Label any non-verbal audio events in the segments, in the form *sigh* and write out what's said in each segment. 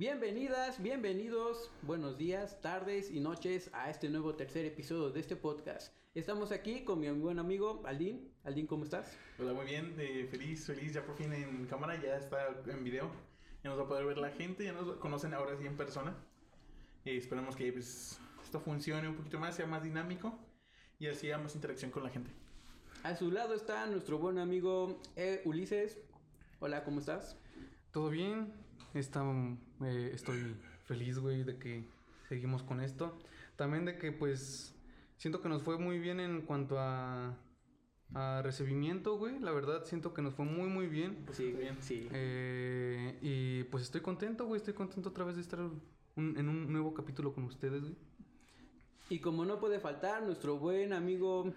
Bienvenidas, bienvenidos, buenos días, tardes y noches a este nuevo tercer episodio de este podcast. Estamos aquí con mi buen amigo Aldín. Aldín, ¿cómo estás? Hola, muy bien, eh, feliz, feliz, ya por fin en cámara, ya está en video. Ya nos va a poder ver la gente, ya nos conocen ahora sí en persona. Eh, esperamos que pues, esto funcione un poquito más, sea más dinámico y así haya más interacción con la gente. A su lado está nuestro buen amigo eh, Ulises. Hola, ¿cómo estás? Todo bien, Está, eh, estoy feliz, güey, de que seguimos con esto. También de que, pues, siento que nos fue muy bien en cuanto a, a recibimiento, güey. La verdad, siento que nos fue muy, muy bien. Sí, bien, sí. Eh, y pues estoy contento, güey. Estoy contento otra vez de estar en un nuevo capítulo con ustedes, güey. Y como no puede faltar, nuestro buen amigo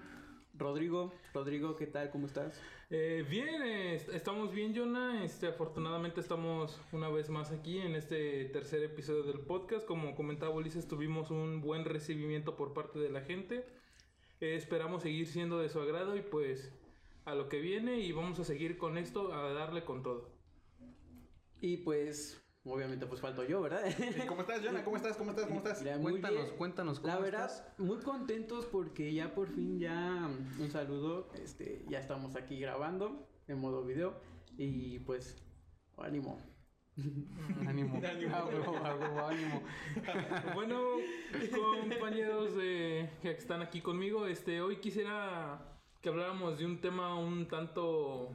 Rodrigo, Rodrigo, ¿qué tal? ¿Cómo estás? Eh, bien, estamos bien, Jonah. Este, afortunadamente estamos una vez más aquí en este tercer episodio del podcast. Como comentaba Ulises, tuvimos un buen recibimiento por parte de la gente. Eh, esperamos seguir siendo de su agrado y pues a lo que viene y vamos a seguir con esto, a darle con todo. Y pues Obviamente, pues falto yo, ¿verdad? ¿Cómo estás, Jonah? ¿Cómo estás? ¿Cómo estás? ¿Cómo estás? cuéntanos, cuéntanos cómo La verdad, muy contentos porque ya por fin ya un saludo, este, ya estamos aquí grabando en modo video y pues ánimo. *laughs* ánimo. ánimo. ánimo. *laughs* bueno, compañeros que están aquí conmigo, este, hoy quisiera que habláramos de un tema un tanto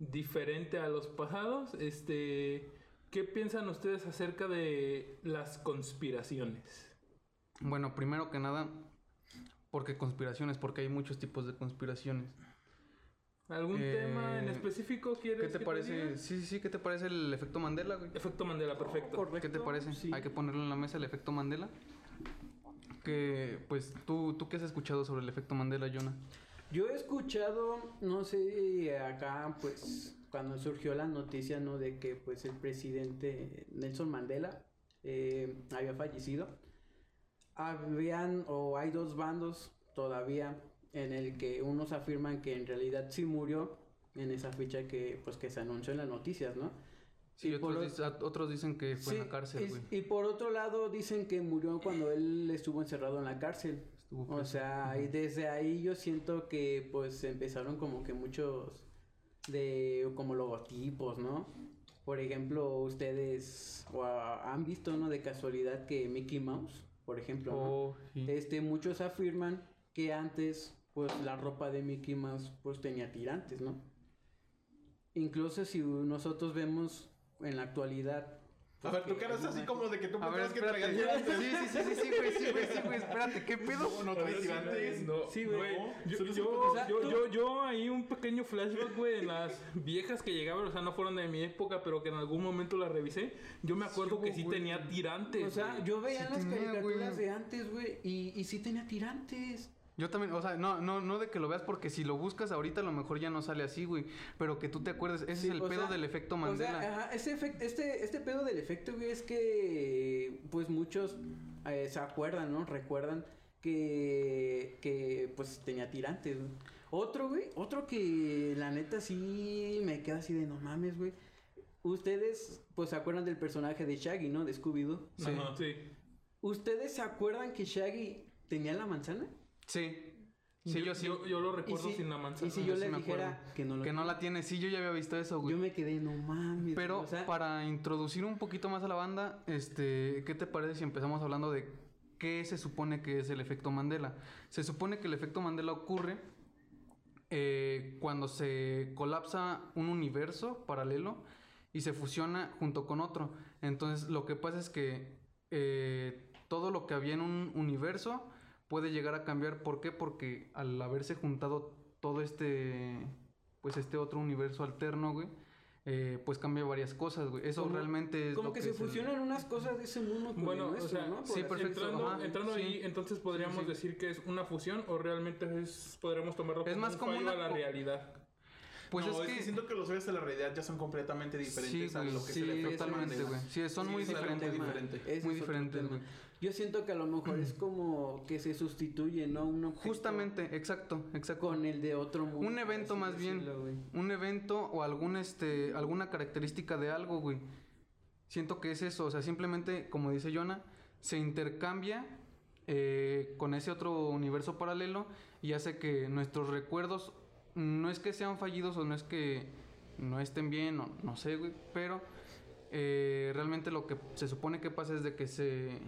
diferente a los pasados, este ¿Qué piensan ustedes acerca de las conspiraciones? Bueno, primero que nada, ¿por qué conspiraciones? Porque hay muchos tipos de conspiraciones. ¿Algún eh, tema en específico quieres ¿Qué te parece? sí, sí, sí, ¿qué te parece el efecto Mandela, güey? Efecto Mandela, perfecto. ¿Qué te parece? Hay que ponerlo en la mesa el efecto Mandela. Que, pues, ¿tú, ¿tú qué has escuchado sobre el efecto Mandela, Jonah? Yo he escuchado, no sé, acá, pues, cuando surgió la noticia, ¿no? De que pues el presidente Nelson Mandela eh, había fallecido. Habían o hay dos bandos todavía en el que unos afirman que en realidad sí murió en esa fecha que pues que se anunció en las noticias, ¿no? Sí, otros, otros, dicen que fue en la cárcel, güey. Y, por otro lado dicen que murió cuando él estuvo encerrado en la cárcel. o sea, y desde ahí yo siento que pues empezaron como que muchos de como logotipos, ¿no? Por ejemplo, ustedes han visto, ¿no? De casualidad que Mickey Mouse, por ejemplo, oh, este muchos afirman que antes pues la ropa de Mickey Mouse pues tenía tirantes, ¿no? Incluso si nosotros vemos en la actualidad a ver, tu cara es así como de que tú pensabas que traigas tirantes. Sí, sí, sí, sí, sí, güey, sí, güey, sí, güey, espérate, ¿qué pedo? No, no traes tirantes. No, sí, güey. Yo, yo, yo, yo, ahí un pequeño flashback, güey, en las viejas que llegaban, o sea, no fueron de mi época, pero que en algún momento las revisé. Yo me acuerdo que sí tenía tirantes. O sea, yo veía las caricaturas de antes, güey, y, y sí tenía tirantes. Yo también, o sea, no, no, no de que lo veas porque si lo buscas ahorita a lo mejor ya no sale así, güey. Pero que tú te acuerdes, ese es el pedo del efecto Mandela. O sea, ese efecto, este, este pedo del efecto, güey, es que pues muchos eh, se acuerdan, ¿no? Recuerdan que, que pues tenía tirantes, güey. Otro, güey, otro que la neta sí me queda así de no mames, güey. Ustedes, pues, se acuerdan del personaje de Shaggy, ¿no? De Scooby-Doo. Sí. sí. ¿Ustedes se acuerdan que Shaggy tenía la manzana? Sí. Sí, yo, sí. Yo, lo recuerdo sin la manzana. Y si yo le dijera que no, que no la tiene, sí, yo ya había visto eso, güey. Yo me quedé, no mames. Pero para introducir un poquito más a la banda, este, ¿qué te parece si empezamos hablando de qué se supone que es el efecto Mandela? Se supone que el efecto Mandela ocurre eh, cuando se colapsa un universo paralelo y se fusiona junto con otro. Entonces, lo que pasa es que eh, todo lo que había en un universo puede llegar a cambiar. ¿Por qué? Porque al haberse juntado todo este, pues este otro universo alterno, güey, eh, pues cambia varias cosas, güey. Eso realmente es. Como que, se fusionan unas cosas de ese mundo con bueno, o sea, ¿no? sí, perfecto. Entrando, ahí, entonces podríamos decir que es una fusión o realmente es, podríamos tomarlo como es más como una... la realidad. Pues es, que... siento que los sueños de la realidad ya son completamente diferentes a lo que se le totalmente, güey. Sí, son muy diferentes, Es muy diferentes, Yo siento que a lo mejor es como que se sustituye, ¿no? Un Justamente, exacto, exacto. Con el de otro mundo. Un evento más bien. Un evento o algún este alguna característica de algo, güey. siento que es eso, o sea, simplemente, como dice Jonah, se intercambia eh, con ese otro universo paralelo y hace que nuestros recuerdos no es que sean fallidos o no es que no estén bien o no sé, güey, pero eh, realmente lo que se supone que pasa es de que se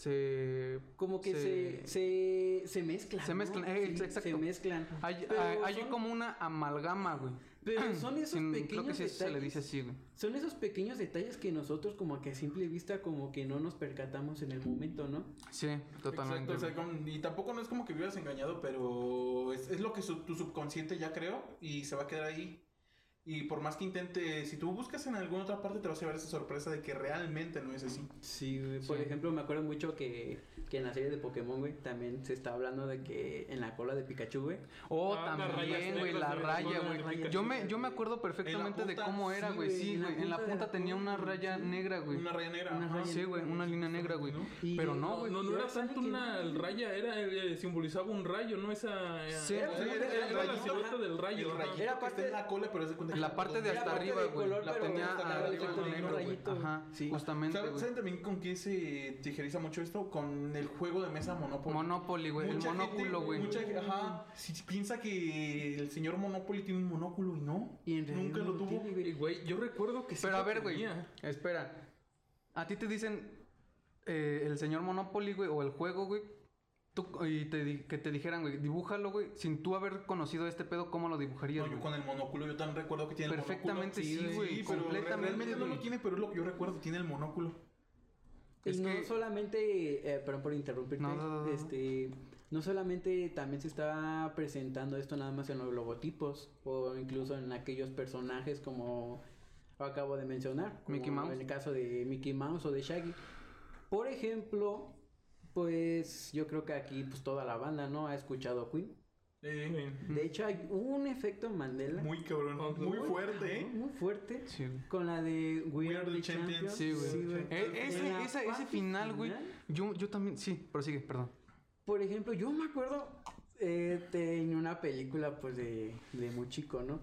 se como que se se, se, mezclan se mezclan eh, exacto. se mezclan hay, hay, como una amalgama güey pero *clears throat* son esos pequeños creo que detalles. se le dice así, güey. Son esos pequeños detalles que nosotros como que a simple vista como que no nos percatamos en el momento, ¿no? Sí, totalmente. Exacto, o sea, y tampoco no es como que vivas engañado, pero es, es lo que su, tu subconsciente ya creó y se va a quedar ahí. Y por más que intente, si tú buscas en alguna otra parte, te vas a llevar esa sorpresa de que realmente no es así. Sí, güey. Por Sí. ejemplo, me acuerdo mucho que, que en la serie de Pokémon, güey, también se está hablando de que en la cola de Pikachu, güey. Oh, Ah, también, güey, la de- raya, de güey. Yo me, yo me acuerdo perfectamente de cómo era, sí, güey. Sí, en la güey. En la punta de tenía una raya sí. negra, güey. Una raya negra. Una raya Sí, güey, una línea negra, güey. Pero no, güey. no, no era tanto una no. raya, era eh, simbolizaba un rayo, ¿no? Esa eh, Sí, era, sí, era- era el era la silueta del rayo. Era parte- en la cola, pero es de que La parte de hasta arriba, güey. La tenía arriba en negro, güey. Ajá, Sí. justamente, ¿Saben, también con qué se tijeriza mucho esto? Con el juego de mesa Monopoly. Monopoly, güey. El monóculo, güey. Mucha gente, ajá, si piensa que el señor Monopoly tiene un monóculo y no. Y en realidad Nunca lo tuvo. güey. Y, Güey, yo recuerdo que sí Pero a ver, güey. Espera. A ti te dicen eh, el señor Monopoly, güey, o el juego, güey. Tú, y te, di- que te dijeran, güey, dibújalo, güey. Sin tú haber conocido este pedo, ¿cómo lo dibujarías, No, yo güey? con el monóculo, yo también recuerdo que tiene Perfectamente el monóculo. sí, güey, pero completamente, realmente no lo tiene, pero es lo que yo recuerdo, tiene el monóculo. Y Es no que- solamente, eh, perdón por interrumpirte, No, no, no, no. este, no solamente también se está presentando esto nada más en los logotipos o incluso en aquellos personajes como acabo de mencionar, como Mickey Mouse. en el caso de Mickey Mouse o de Shaggy. Por ejemplo, pues yo creo que aquí pues toda la banda no ha escuchado Queen. Eh, De hecho hay un efecto Mandela muy cabrón, muy fuerte, ¿eh? muy fuerte Sí, con la de We, Are the Champions. Sí, güey. En ese, ese, final, güey. final, Yo, yo también, sí, prosigue, perdón. Por ejemplo, yo me acuerdo eh, en una película pues de, de muy chico, ¿no?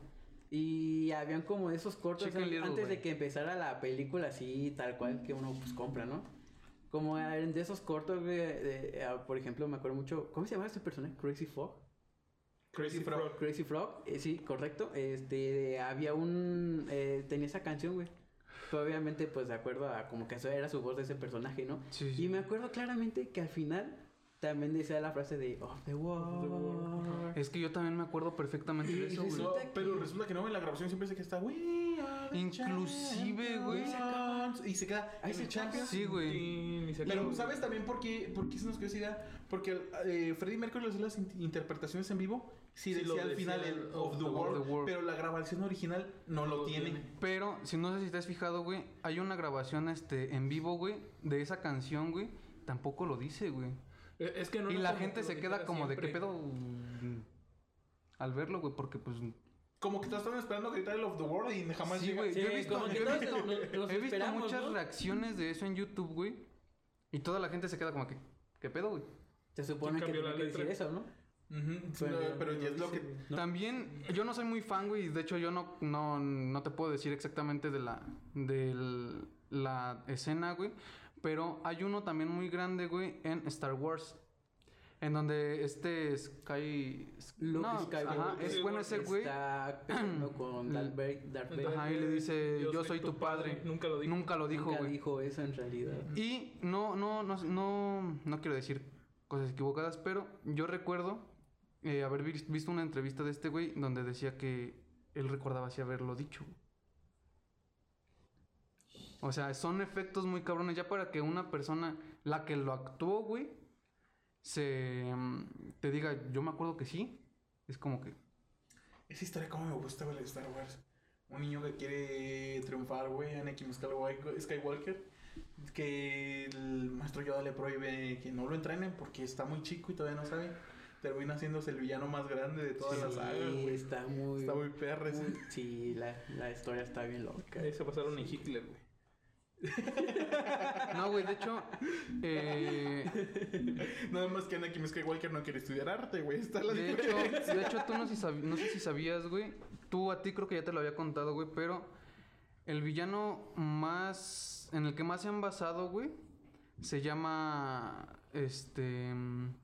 Y habían como esos cortos Chicken an- Little, antes de que empezara la película así, tal cual que uno pues compra, ¿no? Como de esos cortos, güey, de- ah, por ejemplo, me acuerdo mucho, ¿cómo se llama este personaje? Crazy Frog. Crazy Frog. Crazy Frog, eh, sí, correcto. Este, había un, eh, tenía esa canción, güey. Pero obviamente, pues de acuerdo a como que eso era su voz de ese personaje, ¿no? Sí, sí. Y me acuerdo claramente que al final también decía la frase de Of the World. Es que yo también me acuerdo perfectamente de eso, güey. No, pero resulta que no, en la grabación siempre dice que está We are the Inclusive, güey. champions", Y se queda Ahí se Champions. Sí, güey. Pero. ¿sabes también por qué, por qué se nos quedó esa idea? Porque eh, Freddie Mercury hacía las in- interpretaciones en vivo. Sí, Sí, lo decía al decía final el el of the, world, the world. pero la grabación original no lo, lo tiene. tiene. Pero, si no sé si te has fijado, güey, hay una grabación este, en vivo, güey, de esa canción, güey. Tampoco lo dice, güey. Eh, Es que no y la gente que se queda como de qué siempre. pedo al verlo, güey, porque pues... Como que todos estaban esperando gritar el of the world y jamás Sí, llega. güey. Sí, yo he visto, como que yo he visto- nos he visto muchas ¿no? reacciones de eso en YouTube, güey. Y toda la gente se queda como que, ¿qué pedo, güey? Se supone que cambió tiene la que decir letra? eso, ¿no? Sí, Pero no, pero ya es lo que. No. También, yo no soy muy fan, güey, y de hecho yo no, no, no te puedo decir exactamente de la, de la escena, güey, pero hay uno también muy grande, güey, en Star Wars, en donde este Sky... Luke no, Skywalker ajá, es bueno ese güey, Está peleando con *clears throat* Darth Vader. Ajá, y le dice, yo soy tu padre. Nunca lo dijo. nunca lo dijo, Nunca güey. dijo eso en realidad. Y no, no, no, no, no quiero decir cosas equivocadas, pero yo recuerdo eh, haber vis- visto una entrevista de este güey donde decía que él recordaba así haberlo dicho. O sea, son efectos muy cabrones ya para que una persona, la que lo actuó, güey, se mm, te diga, yo me acuerdo que sí. Es como que, Esa historia, como me gusta, güey, de Star Wars. Un niño que quiere triunfar, güey, Anakin Skywalker, Skywalker, que el maestro Yoda le prohíbe que no lo entrenen porque está muy chico y todavía no sabe. Termina haciéndose el villano más grande de todas las sagas, güey. está muy... Está muy muy- Sí, la, la historia está bien loca. Ahí se pasaron en Hitler, güey. No, güey, de hecho, eh, Nada más que Anakin Skywalker no quiere estudiar arte, güey. Está la De hecho, de hecho, tú no, sé si sab- no sé si sabías, güey. Tú a ti creo que ya te lo había contado, güey, pero El villano más. En el que más se han basado, güey. Se llama. Este. mm,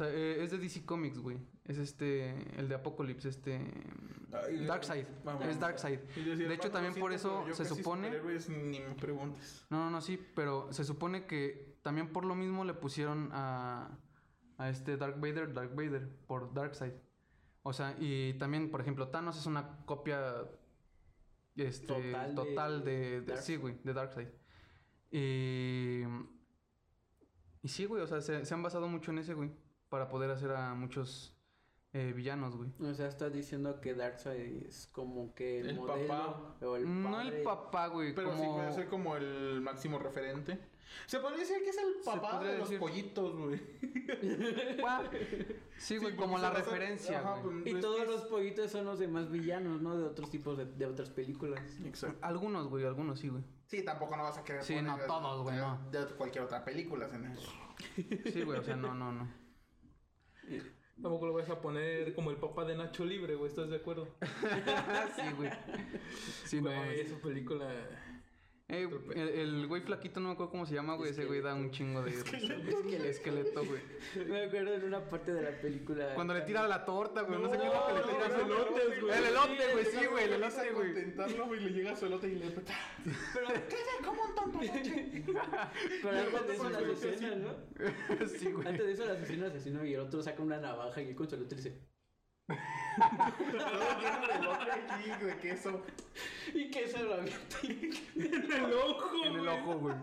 eh, es de DC Comics, güey. Es este. El de Apocalypse, este. Ay, Darkseid. Es Darkseid. De hecho, "Paco, también por eso se supone. superhéroes ni me preguntes. No, no, no, sí, pero se supone que también por lo mismo le pusieron a, a este Dark Vader, Dark Vader, por Darkseid. O sea, y también, por ejemplo, Thanos es una copia este, Total total, de de, de- Dark- sí, güey, de Darkseid. Y, y sí, güey, o sea, se, se han basado mucho en ese, güey, para poder hacer a muchos eh, villanos, güey. O sea, estás diciendo que Darkseid es como que el, El modelo papá. o el No padre. el papá, güey, Pero sí puede ser como el máximo referente. Se podría decir que es el papá de los pollitos, güey. *laughs* Ah, Sí, güey, Sí, como la referencia, Ajá, güey. pues, Y todos los pollitos son los demás villanos, ¿no? De otros tipos de, de otras películas. Exacto. Algunos, güey, algunos sí, güey. Sí, tampoco no vas a querer Sí, poner no, de- todos, güey, de- no. De cualquier otra película, ¿no? Sí, güey, o sea, no, no, no. *laughs* Tampoco lo vas a poner como el papá de Nacho Libre, güey, ¿estás de acuerdo? *laughs* sí, güey. Sí, no Güey, mames. esa película... Eh, el, el güey flaquito, no me acuerdo cómo se llama, güey. Ese güey da un chingo de. Esqueleto, esqueleto, güey. Me acuerdo en una parte de la película. Cuando le tira la torta, güey. No, sé qué es lo que le tira. no, el no, elote, no, El elote, güey, sí, güey. El elote, güey. contentarlo, güey, le llega su elote y le *laughs* Pero, como un tonto *laughs* pero antes de eso las Luego, escenas, ¿no? *laughs* Sí, güey. Antes de eso las escenas asesino y el otro saca una navaja y con su elote dice... Todo lleno de elote aquí, de queso. ¿Y qué es herramienta? En el ojo, En el güey. ojo, güey.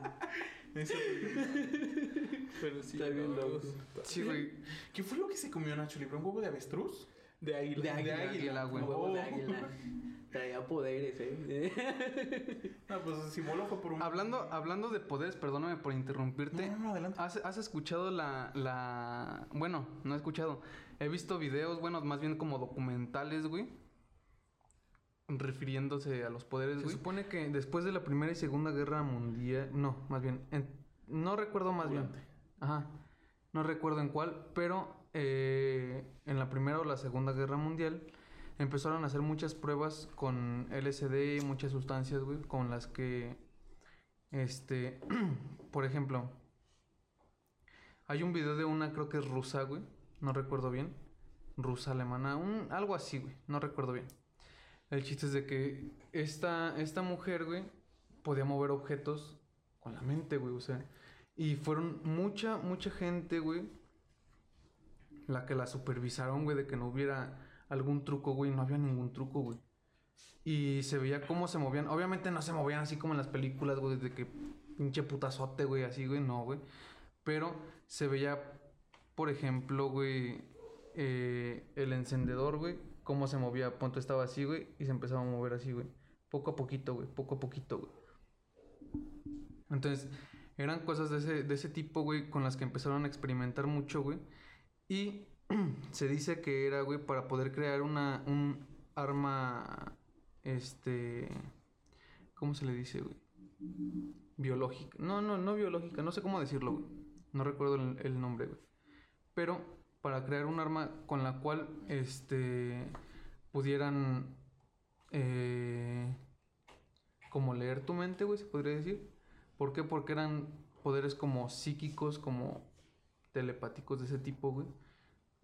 Pero sí, Está bien no, loco. Sí, güey. ¿Qué fue lo que se comió Nacho Libre? ¿Un huevo de avestruz? De águila. De águila, águila, güey. Huevos de Oh. águila. Traía poderes, eh. No, pues Simolo fue por un. Hablando, hablando de poderes, perdóname por interrumpirte. No, no, no, adelante. ¿Has, has escuchado la, la... Bueno, no he escuchado. He visto videos, bueno, más bien como documentales, güey. Refiriéndose a los poderes, güey. Se supone que después de la Primera y Segunda Guerra Mundial... No, más bien... en- no recuerdo más bien. Ajá. No recuerdo en cuál, pero eh, en la Primera o la Segunda Guerra Mundial empezaron a hacer muchas pruebas con LSD y muchas sustancias, güey, con las que... Este... *clears throat* por ejemplo... Hay un video de una, creo que es rusa, güey. No recuerdo bien. Rusa, alemana, un, algo así, güey. No recuerdo bien. El chiste es de que esta, esta mujer, güey, podía mover objetos con la mente, güey. O sea, y fueron mucha, mucha gente, güey, la que la supervisaron, güey, de que no hubiera algún truco, güey. No había ningún truco, güey. Y se veía cómo se movían. Obviamente no se movían así como en las películas, güey, de que pinche putazote, güey, así, güey. No, güey. Pero se veía, por ejemplo, güey, eh, el encendedor, güey, cómo se movía. Punto estaba así, güey, y se empezaba a mover así, güey. Poco a poquito, güey, poco a poquito, güey. Entonces, eran cosas de ese, de ese tipo, güey, con las que empezaron a experimentar mucho, güey. Y *clears throat* se dice que era, güey, para poder crear una, un arma, este, ¿cómo se le dice, güey? Biológica. No, no, no biológica, no sé cómo decirlo, güey. No recuerdo el, nombre, güey. Pero para crear un arma con la cual, este, pudieran, eh, como leer tu mente, güey, se podría decir. ¿Por qué? Porque eran poderes como psíquicos, como telepáticos de ese tipo, güey.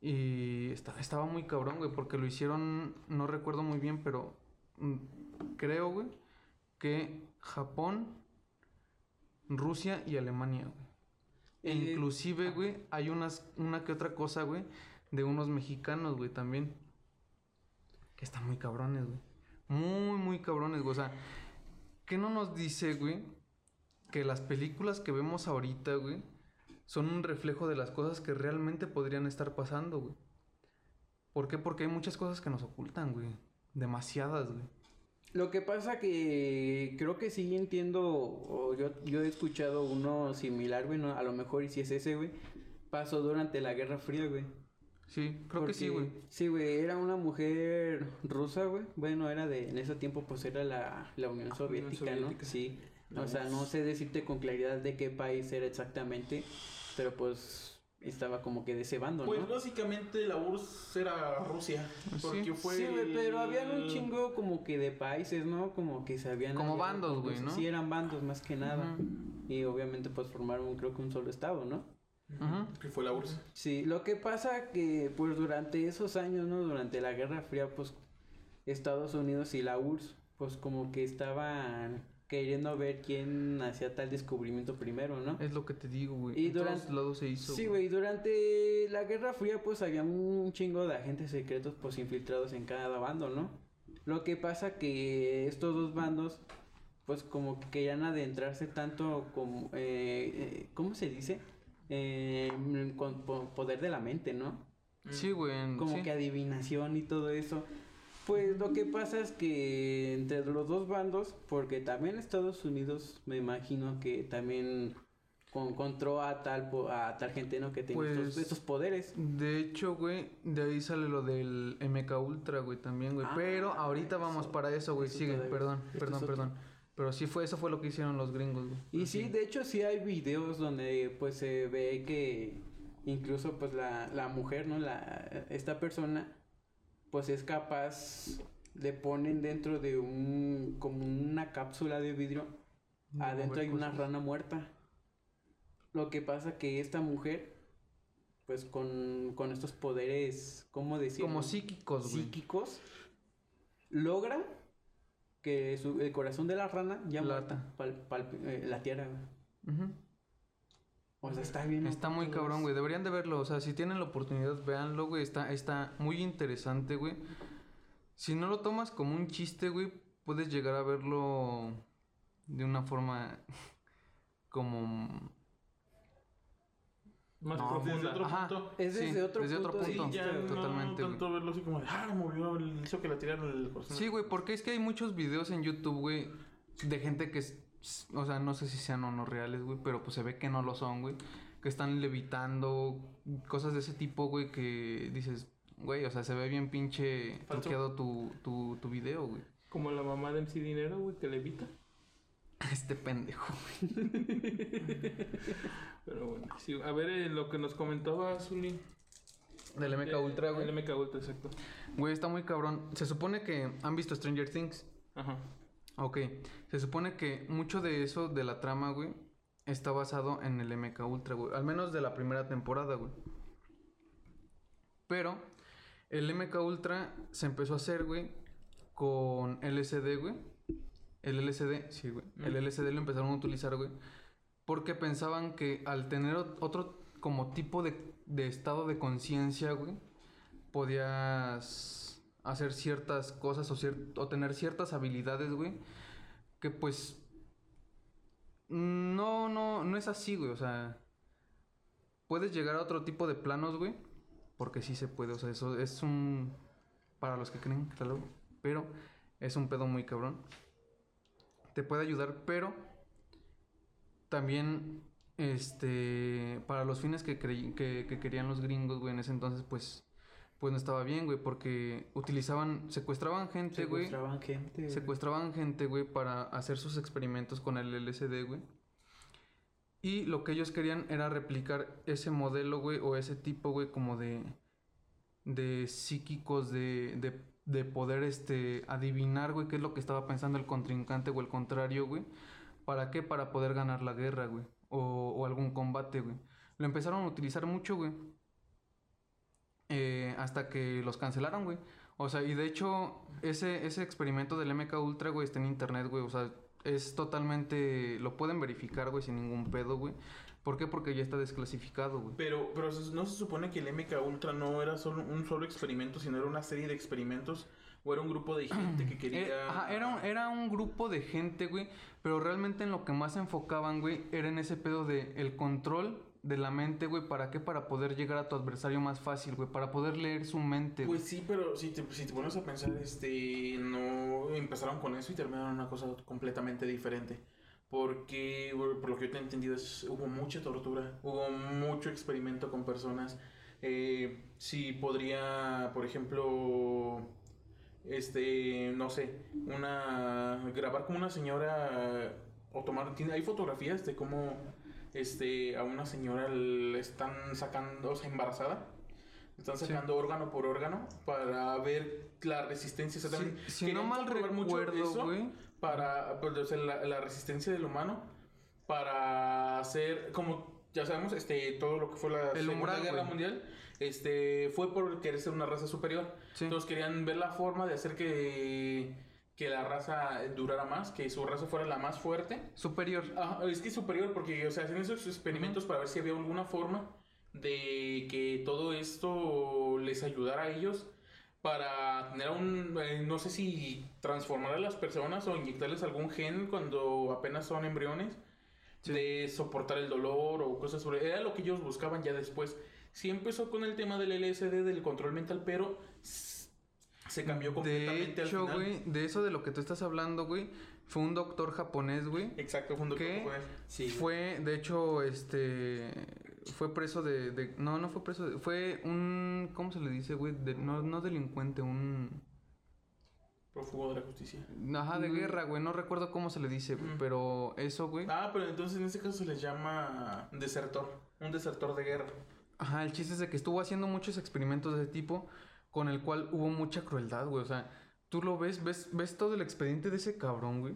Y esta- estaba muy cabrón, güey, porque lo hicieron, no recuerdo muy bien, pero mm, creo, güey, que Japón, Rusia y Alemania, güey. E Eh, inclusive, güey, hay unas, una que otra cosa, güey, de unos mexicanos, güey, también. Que están muy cabrones, güey. Muy, muy cabrones, güey. O sea, ¿qué no nos dice, güey? Que las películas que vemos ahorita, güey, son un reflejo de las cosas que realmente podrían estar pasando, güey. ¿Por qué? Porque hay muchas cosas que nos ocultan, güey. Demasiadas, güey. Lo que pasa que creo que sí entiendo, o yo, yo he escuchado uno similar, güey, no, a lo mejor y si es ese, güey, pasó durante la Guerra Fría, güey. Sí, creo que sí, güey. Sí, güey, era una mujer rusa, güey. Bueno, era de, en ese tiempo pues era la, la Unión Soviética, Soviética. ¿no? Sí. O sea, no sé decirte con claridad de qué país era exactamente, pero pues estaba como que de ese bando, Pues ¿no? básicamente la URSS era Rusia. Sí. Porque fue. Sí, pero habían un chingo como que de países, ¿no? Como que se habían... Como aliado bandos, güey. ¿no? Sí, eran bandos más que nada. Y obviamente pues formaron creo que un solo estado, ¿no? Ujú. Que fue la URSS. Sí, lo que pasa que pues durante esos años, ¿no? Durante la Guerra Fría, pues Estados Unidos y la URSS, pues como que estaban queriendo ver quién hacía tal descubrimiento primero, ¿no? Es lo que te digo, güey. Y en durante- todos lados se hizo. Sí, güey, durante la Guerra Fría pues había un chingo de agentes secretos pues infiltrados en cada bando, ¿no? Lo que pasa que estos dos bandos pues como que querían adentrarse tanto como, eh, eh, ¿cómo se dice? Eh, con po- poder de la mente, ¿no? Sí, güey. como sí. que adivinación y todo eso. Pues lo que pasa es que entre los dos bandos, porque también Estados Unidos me imagino que también con- encontró a tal a tal gente no que tenía Pues, estos, estos poderes. De hecho, güey, de ahí sale lo del MK Ultra, güey, también, güey. Ah, Pero ahorita vamos para eso, güey. eso Sigue, perdón, es perdón, perdón. Pero sí fue, eso fue lo que hicieron los gringos, güey. Y sí, de hecho sí hay videos donde pues se ve que incluso pues la, la mujer, ¿no? La, esta persona pues es capaz, le ponen dentro de un, como una cápsula de vidrio De Adentro hay una rana muerta. Lo que pasa que esta mujer, pues con, con estos poderes, ¿cómo decirlo? Como psíquicos, güey. psíquicos, logra que su- el corazón de la rana ya Lata. muerta pal- pal- eh, latiera. güey. Ujú. O sea, está bien. Está muy cabrón, güey. Deberían de verlo. O sea, si tienen la oportunidad, véanlo, güey. Está, está muy interesante, güey. Si no lo tomas como un chiste, güey, puedes llegar a verlo de una forma *laughs* como... Más No, Desde otro Ajá. punto. Es desde Sí, otro desde otro punto. de punto. Sí, ya güey. no Totalmente, tanto verlo así como de, ah, movió, hizo que la tiraran el corazón. Sí, güey, porque es que hay muchos videos en YouTube, güey, de gente que, o sea, no sé si sean o no reales, güey, pero pues se ve que no lo son, güey, que están levitando, cosas de ese tipo, güey, que dices, güey, o sea, se ve bien pinche truqueado tu, tu, tu video, güey. Como la mamá de MC Dinero, güey, que le evita. *laughs* Este pendejo. *laughs* Pero bueno, sí, a ver eh, lo que nos comentaba Zuli. Del MK Eh, Ultra, güey. El MK Ultra, exacto. Güey, está muy cabrón. Se supone que han visto Stranger Things. Ajá. Ok, se supone que mucho de eso, de la trama, güey, está basado en el MK Ultra, güey. Al menos de la primera temporada, güey. Pero el MK Ultra se empezó a hacer, güey, con LSD, güey. El LSD, sí, güey. El Mm. LSD lo empezaron a utilizar, güey. Porque pensaban que al tener ot- otro como tipo de, de estado de conciencia, güey, podías hacer ciertas cosas o, o tener ciertas habilidades, güey, que pues no, no, no es así, güey, o sea, puedes llegar a otro tipo de planos, güey, porque sí se puede, o sea, eso es un, para los que creen, pero es un pedo muy cabrón. Te puede ayudar, pero también, este, para los fines que, que, que querían los gringos, güey, en ese entonces, pues, pues no estaba bien, güey, porque utilizaban, secuestraban gente, güey. Secuestraban gente. güey. Secuestraban gente, güey, para hacer sus experimentos con el LSD, güey. Y lo que ellos querían era replicar ese modelo, güey, o ese tipo, güey, como de. de psíquicos, de, de, de poder, este, adivinar, güey, qué es lo que estaba pensando el contrincante o el contrario, güey. ¿Para qué? Para poder ganar la guerra, güey. O, o algún combate, güey. Lo empezaron a utilizar mucho, güey. Eh, hasta que los cancelaron, güey. O sea, y de hecho, ese, ese experimento del MK Ultra, güey, está en internet, güey. O sea, es totalmente. Lo pueden verificar, güey, sin ningún pedo, güey. ¿Por qué? Porque ya está desclasificado, güey. Pero, pero no se supone que el MK Ultra no era solo un solo experimento, sino era una serie de experimentos o era un grupo de gente que *clears throat* Eh, quería. ajá, era, un, era un grupo de gente, güey. Pero realmente en lo que más se enfocaban, güey, era en ese pedo de el control de la mente, güey. ¿Para qué? Para poder llegar a tu adversario más fácil, güey. Para poder leer su mente. Pues sí, pero si te, si te pones a pensar, este, no empezaron con eso y terminaron una cosa completamente diferente. Porque, por lo que yo te he entendido, es, hubo mucha tortura, hubo mucho experimento con personas. Eh, si podría, por ejemplo, este, no sé, una, grabar como una señora o tomar, tiene, hay fotografías de cómo este, a una señora le están sacando, o sea, embarazada. Le Están Sí. sacando órgano por órgano para ver la resistencia. O sea, también Si, no mal recuerdo, eso güey. Para, pues, o sea, la, la resistencia del humano para hacer, como ya sabemos, este, todo lo que fue la El Segunda umbral, Guerra. Mundial, este, fue por querer ser una raza superior. Sí. Entonces querían ver la forma de hacer que, que la raza durara más, que su raza fuera la más fuerte. Superior. Ajá, es que superior porque, o sea, hacen esos experimentos para ver si había alguna forma de que todo esto les ayudara a ellos para tener un, eh, no sé si transformar a las personas o inyectarles algún gen cuando apenas son embriones, Sí. de soportar el dolor o cosas sobre... Era lo que ellos buscaban ya después. Sí empezó con el tema del LSD, del control mental, pero se cambió De completamente hecho, al final. güey, de eso de lo que tú estás hablando, güey, fue un doctor japonés, güey. Exacto, fue un doctor ¿Qué? japonés. Sí. Fue, de hecho, este. Fue preso de, de- No, no fue preso. de- fue un. ¿Cómo se le dice, güey? De- no, no delincuente, un. Prófugo de la justicia. Ajá, de Mm. guerra, güey. No recuerdo cómo se le dice, güey. Mm. Pero eso, güey. Ah, pero entonces en este caso se les llama desertor. Un desertor de guerra. Ajá, el chiste es de que estuvo haciendo muchos experimentos de ese tipo. Con el cual hubo mucha crueldad, güey. O sea, tú lo ves, ves, ves todo el expediente de ese cabrón, güey.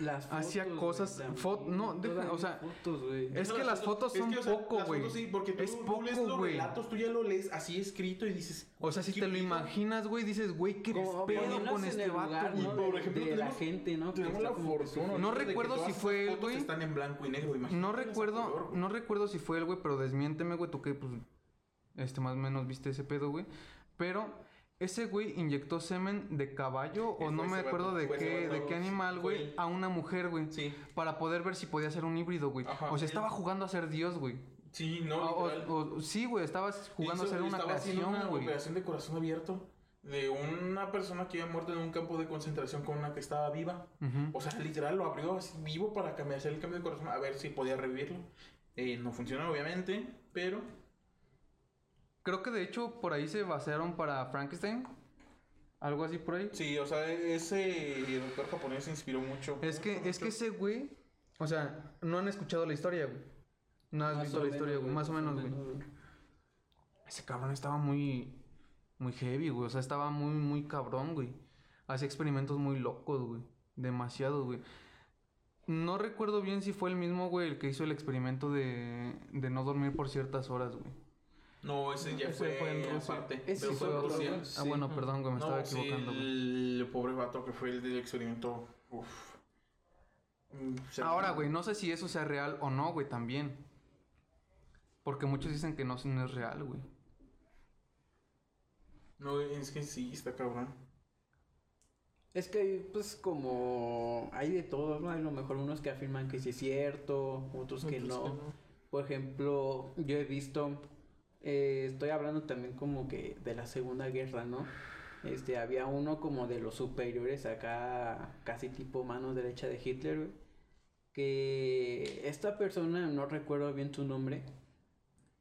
Las Hacía fotos, cosas- güey, fo- también, no, deja- o sea, fotos. Es que las fotos son es que, o sea, poco, las güey. fotos sí, porque tú, Es tú lees los güey. relatos, tú ya lo lees así escrito y dices... O sea, si ¿qué te lo imaginas, güey, dices, güey, qué pedo con este vato, lugar, güey. ¿no? Y por ejemplo, de la tenemos- gente, ¿no? Que Tenemos está la fortuna. No recuerdo si fue él, güey. Están en blanco y negro, No recuerdo, no recuerdo si fue él, güey, pero desmiénteme, güey, tú que, pues, este, más o menos viste ese pedo, güey. Pero ese güey inyectó semen de caballo o no me acuerdo de qué, de qué animal, güey, a una mujer, güey. Sí, Para poder ver si podía ser un híbrido, güey. Ajá, O sea, él- estaba jugando a ser Dios, güey. sí, no, O- o- literal. o- sí, güey, estabas jugando a ser una creación, una güey. operación de corazón abierto de una persona que había muerto en un campo de concentración con una que estaba viva. Ujú. O sea, literal lo abrió así vivo para cambiar, hacer el cambio de corazón, a ver si podía revivirlo. Eh, no funcionó, obviamente, pero Creo que de hecho por ahí se basaron para Frankenstein. Algo así por ahí. sí, o sea, ese doctor japonés se inspiró mucho. Es que, mucho, es que ese güey, o sea, no han escuchado la historia, güey. No has Más visto la historia, güey, más o menos, güey. güey. Ese cabrón estaba muy, muy heavy, güey. O sea, estaba muy, muy cabrón, güey. Hacía experimentos muy locos, güey. Demasiados, güey. No recuerdo bien si fue el mismo, güey, el que hizo el experimento de, de no dormir por ciertas horas, güey. No, ese ya Ese fue, fue en Rusia. aparte. Ese pero fue fue en Rusia. Ah, Sí. bueno, perdón, güey, me estaba No, sí, equivocando, güey. el, el pobre vato que fue el del experimento. Uf. Mm, se- Ahora, güey, no sé si eso sea real o no, güey, también. Porque muchos dicen que no, no es real, güey. No, es que sí, está cabrón. Es que, pues, como hay de todo, ¿no? Hay a lo mejor unos que afirman que sí es cierto, otros que Otros no. que no. Por ejemplo, yo he visto, eh, estoy hablando también como que de la Segunda Guerra, ¿no? Este, había uno como de los superiores acá, casi tipo mano derecha de Hitler, güey, que esta persona, no recuerdo bien su nombre,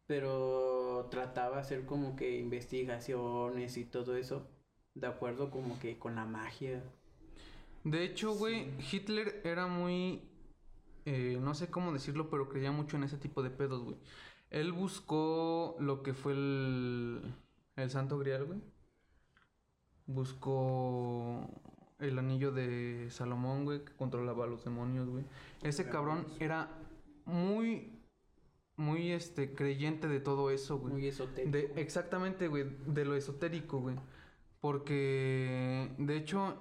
pero trataba de hacer como que investigaciones y todo eso, de acuerdo como que con la magia. De hecho, güey, Hitler era muy... eh, no sé cómo decirlo, pero creía mucho en ese tipo de pedos, güey. Él buscó lo que fue el... El Santo Grial, güey. Buscó el anillo de Salomón, güey, que controlaba a los demonios, güey. Ese cabrón era muy... Muy, este, creyente de todo eso, güey. Muy esotérico. De, exactamente, güey, de lo esotérico, güey. Porque, de hecho,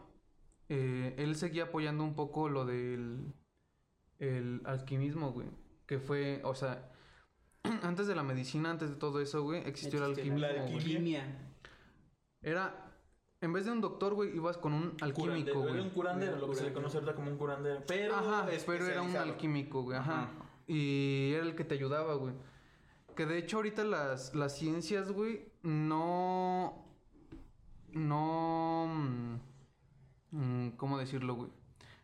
eh, él seguía apoyando un poco lo del el alquimismo, güey. Que fue, o sea, *clears throat* antes de la medicina, antes de todo eso, güey, existió el Existió alquimismo, la güey. alquimia. Era, en vez de un doctor, güey, ibas con un alquímico, Era un güey. curandero, lo que se le conoce ahorita como un curandero. Pero, Ajá, pero era un alquímico, güey, ajá. Ajá. Y era el que te ayudaba, güey. Que de hecho ahorita las, las ciencias, güey, no... No... mm, ¿Cómo decirlo, güey?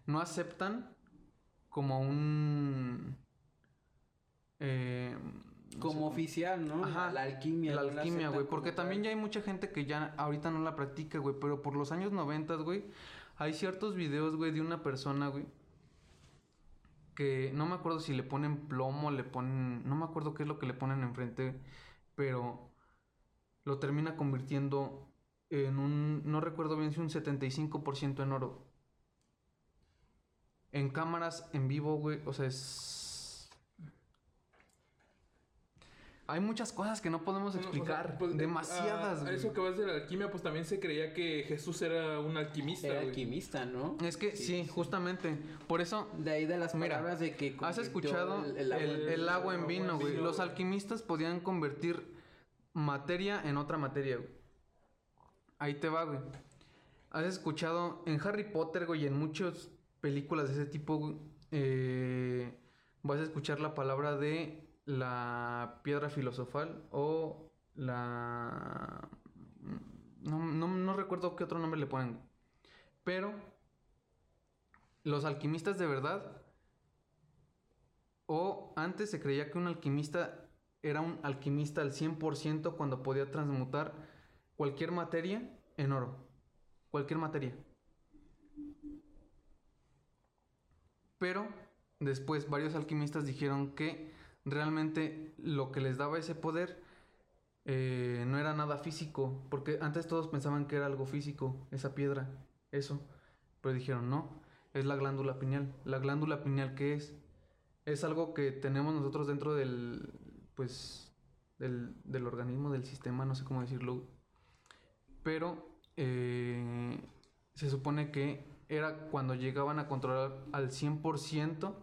No aceptan como un... Eh, Como sé oficial, ¿no? Ajá, La alquimia. la alquimia, güey. Porque también ya hay mucha gente que ya ahorita no la practica, güey. Pero por los años noventas, güey, hay ciertos videos, güey, de una persona, güey, que no me acuerdo si le ponen plomo, le ponen, no me acuerdo qué es lo que le ponen enfrente, pero lo termina convirtiendo en un, no recuerdo bien si un 75% en oro. En cámaras en vivo, güey, o sea, es... Hay muchas cosas que no podemos Bueno, o sea, explicar. pues, Demasiadas, a- a güey. eso que vas de la alquimia, pues también se creía que Jesús era un alquimista. Era alquimista, ¿no? Es que sí, justamente. Por eso De ahí de las Mira, palabras de que... ¿Has escuchado el, el- el agua en el agua en vino, güey? Los alquimistas podían convertir materia en otra materia, güey. Ahí te va, güey. ¿Has escuchado en Harry Potter, güey, y en muchas películas de ese tipo, güey, eh, vas a escuchar la palabra de la piedra filosofal o la... No, no, no recuerdo qué otro nombre le ponen. Pero los alquimistas de verdad o antes se creía que un alquimista era un alquimista al 100% cuando podía transmutar cualquier materia en oro. Cualquier materia. Pero después varios alquimistas dijeron que realmente lo que les daba ese poder eh, no era nada físico. Porque antes todos pensaban que era algo físico, esa piedra, eso. Pero dijeron, no, es la glándula pineal. ¿La glándula pineal qué es? Es algo que tenemos nosotros dentro del, pues, del, del organismo, del sistema, no sé cómo decirlo. Pero eh, se supone que era cuando llegaban a controlar al 100%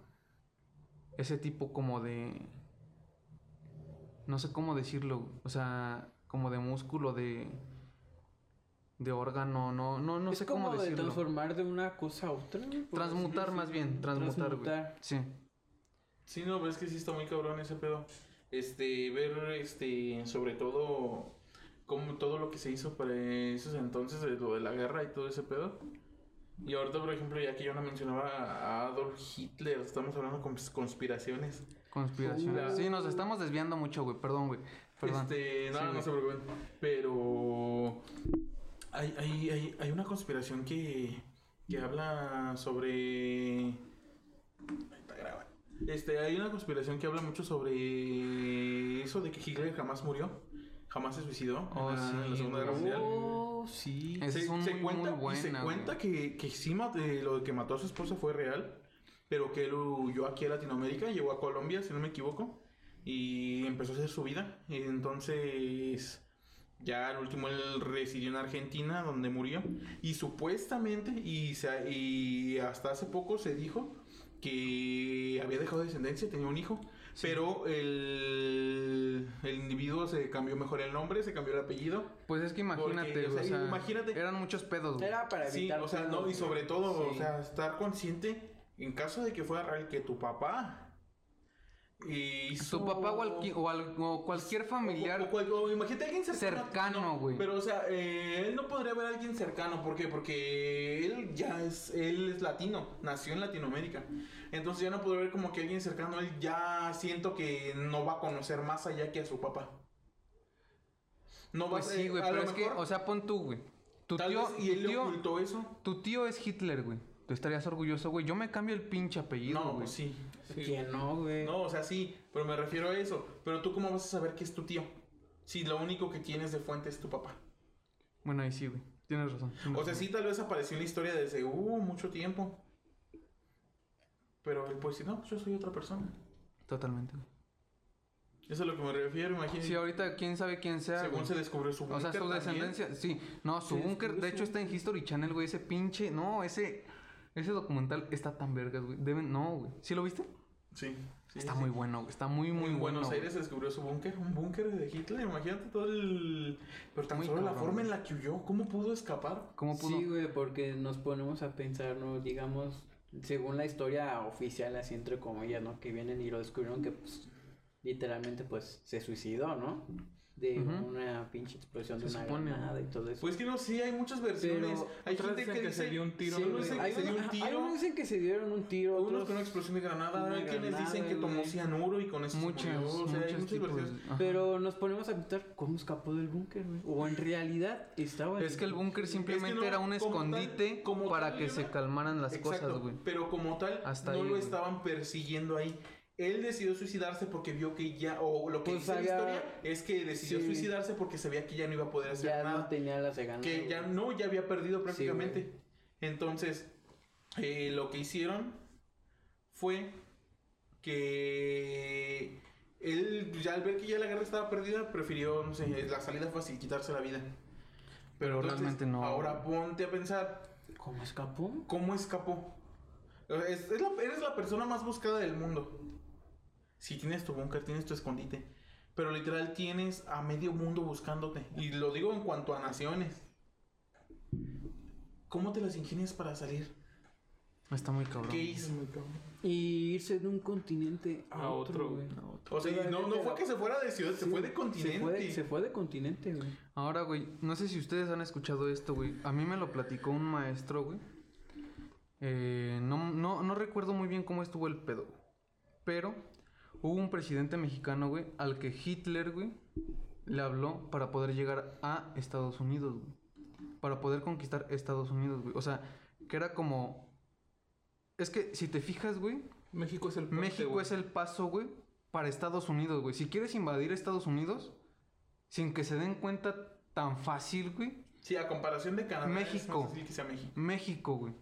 ese tipo como de... No sé cómo decirlo, o sea, como de músculo, de... De órgano, no, no, no es sé como cómo de decirlo. transformar de una cosa a otra. güey, Transmutar más bien, transmutar, güey. Transmutar. Sí. Sí, no, pero es que sí está muy cabrón ese pedo. Este, ver, este, sobre todo, como todo lo que se hizo para esos entonces, de lo de la guerra y todo ese pedo. Y ahorita, por ejemplo, ya que yo no mencionaba a Adolf Hitler, estamos hablando con conspiraciones. Conspiraciones. Uh. Sí, nos estamos desviando mucho, güey. Perdón, güey. Perdón. Este, no, Sí, no güey. se preocupen. Pero hay, hay, hay, hay una conspiración que, que habla sobre. Ahí está grabando. Este, hay una conspiración que habla mucho sobre eso de que Hitler jamás murió, jamás se suicidó Oh, en, la, en la sí, Segunda Guerra. Mundial. Oh, sí. Esa es un muy, cuenta, muy y se cuenta que, que sí mat- eh, lo de que mató a su esposa fue real, pero que él huyó aquí a Latinoamérica, llegó a Colombia, si no me equivoco, y empezó a hacer su vida. Y entonces, ya al último él residió en Argentina, donde murió, y supuestamente, y, se- y hasta hace poco se dijo que había dejado descendencia, tenía un hijo. Pero el, el individuo se cambió mejor el nombre, se cambió el apellido. Pues es que imagínate, Porque, o sea, imagínate- eran muchos pedos, güey. Era para Sí, evitar. o sea, pedos, no, y sobre todo, o Sí. sea, estar consciente en caso de que fuera real que tu papá hizo... Tu papá o, o al- o cualquier familiar. O, cual- o imagínate alguien cercano. Cercano, güey. Pero, o sea, eh, él no podría ver a alguien cercano. ¿Por qué? Porque él ya es, él es latino, nació en Latinoamérica. Entonces ya no podría ver como que alguien cercano, él ya siento que no va a conocer más allá que a su papá. No va Pues a- sí, güey, pero es que, o sea, pon tú, güey. Tu tío, vez, y él le tío, ocultó eso. tu tío es Hitler, güey. Tú estarías orgulloso, güey. Yo me cambio el pinche apellido, No, güey. pues sí. ¿Quién no, güey? No, o sea, sí, pero me refiero a eso. Pero tú, ¿cómo vas a saber que es tu tío? Si lo único que tienes de fuente es tu papá. Bueno, ahí sí, güey. Tienes razón. tienes O sea, razón. sí, tal vez apareció en la historia desde uh, mucho tiempo. Pero él puede decir, no, pues yo soy otra persona. Totalmente, güey. Eso es a lo que me refiero, imagínate. Sí, ahorita quién sabe quién sea. Según güey. se descubrió su O búnker sea, su también. descendencia, sí. No, su Sí, búnker, de su- hecho, está en History Channel, güey. Ese pinche. No, ese. Ese documental está tan vergas, güey. Deben. No, güey. ¿Sí lo viste? Sí. sí, está sí. muy bueno, güey. Está muy, muy en bueno. Buenos. Aires se descubrió su búnker, un búnker de Hitler, imagínate todo el... Pero tan Muy solo la forma en la que huyó, ¿cómo pudo escapar? ¿Cómo pudo? Sí, güey, porque nos ponemos a pensar, ¿no? Digamos, según la historia oficial, así entre comillas, ¿no? Que vienen y lo descubrieron que, pues, literalmente, pues, se suicidó, ¿no? De una pinche explosión de una supone. granada y todo eso. Pues que no, sí, hay muchas versiones. Pero hay gente dicen que, que dice se dio un tiro, Sí, dicen hay, que se dio un hay tiro. unos dicen que se dieron un tiro, Unos con una explosión de granada, hay quienes dicen que tomó cianuro y con eso se Muchas, murió. O sea, hay muchos muchas versiones. Pero nos ponemos a pensar cómo escapó del búnker, güey. O en realidad estaba... Es que el búnker simplemente no, era un tal- escondite como para tal, que se calmaran las Exacto, cosas, güey. Pero como tal, Hasta no ahí, lo estaban persiguiendo ahí. Él decidió suicidarse porque vio que ya, o lo que Pues dice la historia es que decidió sí. suicidarse porque sabía que ya no iba a poder hacer Ya nada. no tenía las ganas. que güey. ya no, ya había perdido prácticamente. Entonces, eh, lo que hicieron fue que él, ya al ver que ya la guerra estaba perdida, prefirió, no sé, la salida fácil, quitarse la vida. Pero realmente no. Ahora ponte a pensar, ¿Cómo escapó? ¿cómo escapó? Es- es la- eres la persona más buscada del mundo. Si tienes tu búnker, tienes tu escondite. Pero literal tienes a medio mundo buscándote. Y lo digo en cuanto a naciones. ¿Cómo te las ingenias para salir? Está muy cabrón. ¿Qué hizo? Y irse de un continente a, A otro, otro, güey. O sea, y no, no fue que se fuera de ciudad, se fue de continente. Se fue, se fue de continente, güey. Ahora, güey, no sé si ustedes han escuchado esto, güey. A mí me lo platicó un maestro, güey. Eh, no, no, no recuerdo muy bien cómo estuvo el pedo. Pero hubo un presidente mexicano, güey, al que Hitler, güey, le habló para poder llegar a Estados Unidos, güey. Para poder conquistar Estados Unidos, güey. O sea, que era como... Es que si te fijas, güey, México es el puente, México güey. es el paso, güey, para Estados Unidos, güey. Si quieres invadir Estados Unidos, sin que se den cuenta tan fácil, güey. Sí, a comparación de Canadá. México. Es más fácil que sea México. México, güey.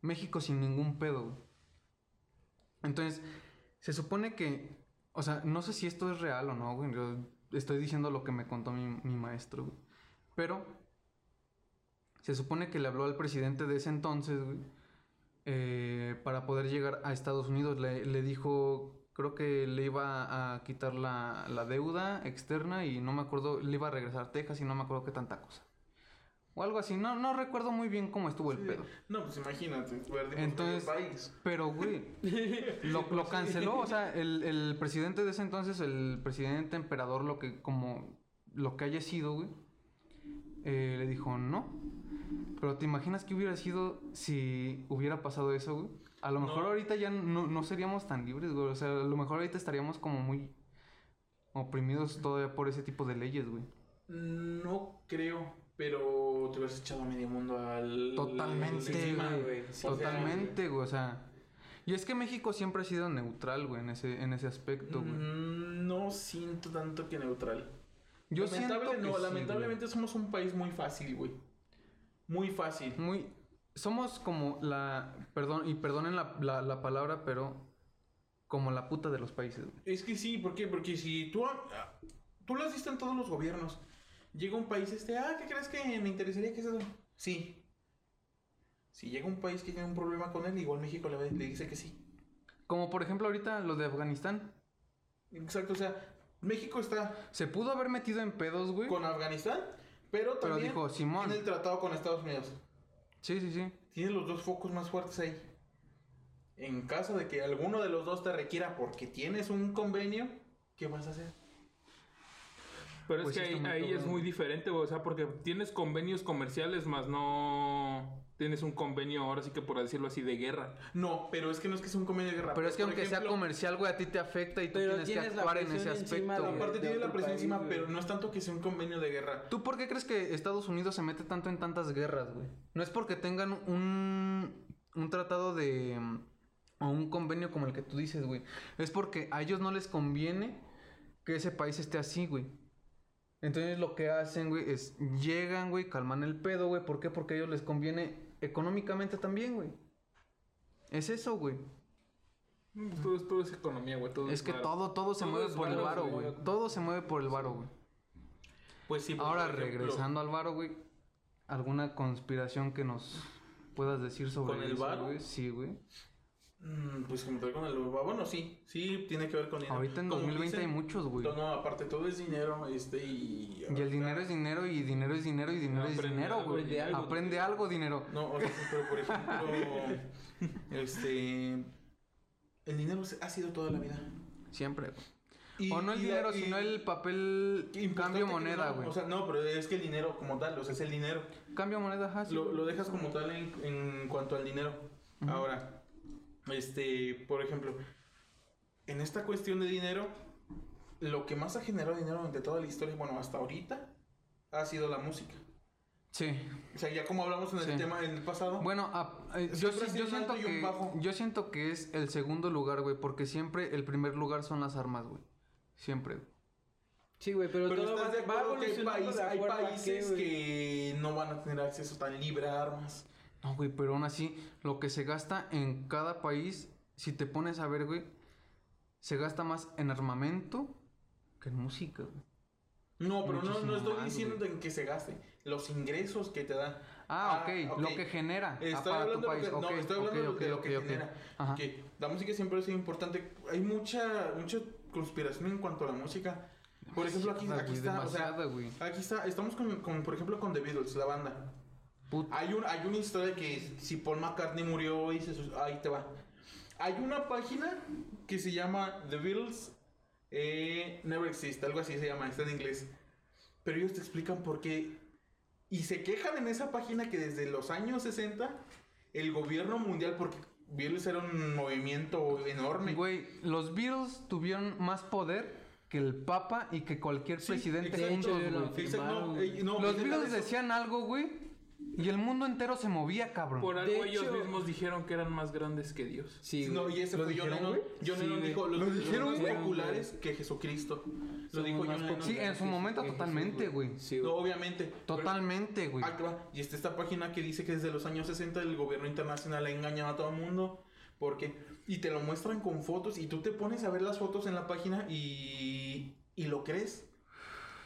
México sin ningún pedo, güey. Entonces, se supone que, o sea, no sé si esto es real o no, güey. Estoy diciendo lo que me contó mi, mi maestro. Pero, se supone que le habló al presidente de ese entonces, eh, para poder llegar a Estados Unidos. Le, le dijo, creo que le iba a quitar la, la deuda externa y no me acuerdo, le iba a regresar a Texas y no me acuerdo qué tanta cosa. O algo así, no, no recuerdo muy bien cómo estuvo el pedo. No, pues imagínate, Entonces- país. Pero, güey, lo, *laughs* lo canceló. O sea, el, el presidente de ese entonces, el presidente emperador, lo que como lo que haya sido, güey, eh, le dijo no. Pero te imaginas que hubiera sido si hubiera pasado eso, güey. A lo mejor No. ahorita ya no, no seríamos tan libres, güey. O sea, a lo mejor ahorita estaríamos como muy oprimidos todavía por ese tipo de leyes, güey. No creo, pero te hubieras echado a medio mundo al. Totalmente, güey. Sí, Totalmente, güey. O sea. Y es que México siempre ha sido neutral, güey, en ese, en ese aspecto, güey. Mm, No siento tanto que neutral. Yo Lamentable- siento que no, sí, lamentablemente somos un país muy fácil, güey. Muy fácil. Muy... Somos como la... Perdón, y perdonen la, la, la palabra, pero... Como la puta de los países, güey. Es que sí, ¿por qué? Porque si tú, ah, tú lo has visto en todos los gobiernos. Llega un país este, ah, ¿qué crees que me interesaría que eso? Sí. Si llega un país que tiene un problema con él, igual México le, le dice que sí. Como por ejemplo ahorita lo de Afganistán. Exacto, o sea, México está Se pudo haber metido en pedos, güey. con Afganistán, pero Pero también dijo, Simón. tiene el tratado con Estados Unidos. Sí, sí, sí. Tiene los dos focos más fuertes ahí. En caso de que alguno de los dos te requiera porque tienes un convenio, ¿qué vas a hacer? Pero Pues es sí que ahí, es muy diferente, güey. O sea, porque tienes convenios comerciales, más no tienes un convenio, ahora sí que por decirlo así, de guerra. No, pero es que no es que sea un convenio de guerra. Pero es que aunque sea comercial, güey, a ti te afecta y tú tienes que tienes actuar en ese aspecto. de-. Aparte tiene la presión país, encima, güey. pero no es tanto que sea un convenio de guerra. ¿Tú por qué crees que Estados Unidos se mete tanto en tantas guerras, güey? No es porque tengan un, un tratado de... mm, o un convenio como el que tú dices, güey. Es porque a ellos no les conviene que ese país esté así, güey. Entonces lo que hacen, güey, es llegan, güey, calman el pedo, güey. ¿Por qué? Porque a ellos les conviene económicamente también, güey. Es eso, güey. Todo, es- todo es economía, güey. Todo Es que varo. todo, todo se Todo mueve por el varo, güey. güey. Todo se mueve por el varo, güey. Pues sí, Ahora, ejemplo, regresando al varo, güey. ¿Alguna conspiración que nos puedas decir sobre ¿Con el eso, varo? güey? Sí, güey. Mm, Pues como tal con el bueno, sí, sí tiene que ver con dinero. Ahorita en Como 2020 hay dicen, muchos, güey. No, no, aparte todo es dinero, este y. Y el dinero es dinero y dinero es dinero y dinero es dinero, güey. aprende algo. Aprende algo, dinero. No, o sea, sí, pero por ejemplo, *laughs* este. El dinero ha sido toda la vida. Siempre, güey. Y- o no el y dinero, y- sino el papel cambio moneda, no, güey. O sea, no, pero es que el dinero como tal, o sea, es el dinero. cambio moneda, ajá, sí, Lo, lo dejas como tal en, en cuanto al dinero. Ahora, este, por ejemplo, en esta cuestión de dinero, lo que más ha generado dinero durante toda la historia, bueno, hasta ahorita, ha sido la música. Sí. O sea, ya como hablamos en el Sí. tema en el pasado, Bueno, ah, eh, yo, siento que bajo. yo siento que es el segundo lugar, güey, porque siempre el primer lugar son las armas, güey. Siempre. güey. Sí, güey, pero, pero todo va, estás de va acuerdo que hay, de hay a países güey. que no van a tener acceso tan libre a armas. No, güey, pero aún así, lo que se gasta en cada país, si te pones a ver, güey, se gasta más en armamento que en música, güey. No, pero no, no estoy diciendo güey. en que se gaste. Los ingresos que te da. Ah, ok, ok. lo que genera ah, Estoy para hablando tu de país. lo que, ok, no, estoy hablando ok, de lo ok, que genera. Ajá. Que la música siempre sido importante. Hay mucha, mucha conspiración en cuanto a la música. Por ejemplo, aquí, aquí güey, está, o sea, aquí está, estamos con, con, por ejemplo, con The Beatles, la banda. Puta. Hay, un, hay una historia que si Paul McCartney murió y se ahí te va. Hay una página que se llama The Beatles eh, Never Exist, algo así se llama, está en inglés. Pero ellos te explican por qué. Y se quejan en esa página que desde los años 60 el gobierno mundial, porque Beatles era un movimiento enorme. Güey, los Beatles tuvieron más poder que el Papa y que cualquier Sí, presidente exacto, lo no, eh, no, Los Beatles decían algo, güey, y el mundo entero se movía, cabrón. Por algo De ellos hecho- mismos dijeron que eran más grandes que Dios. Sí, no, y ese ¿Lo fue John dijeron, Lennon. güey? John Lennon dijo, los, ¿Lo los dijeron, más güey? populares que Jesucristo. Lo Somos dijo John Lennon. Sí, en su momento totalmente, güey. Sí, No, obviamente. Totalmente, güey. Y está esta página que dice que desde los años 60 el gobierno internacional ha engañado a todo el mundo. Porque, y te lo muestran con fotos y tú te pones a ver las fotos en la página y, y lo crees.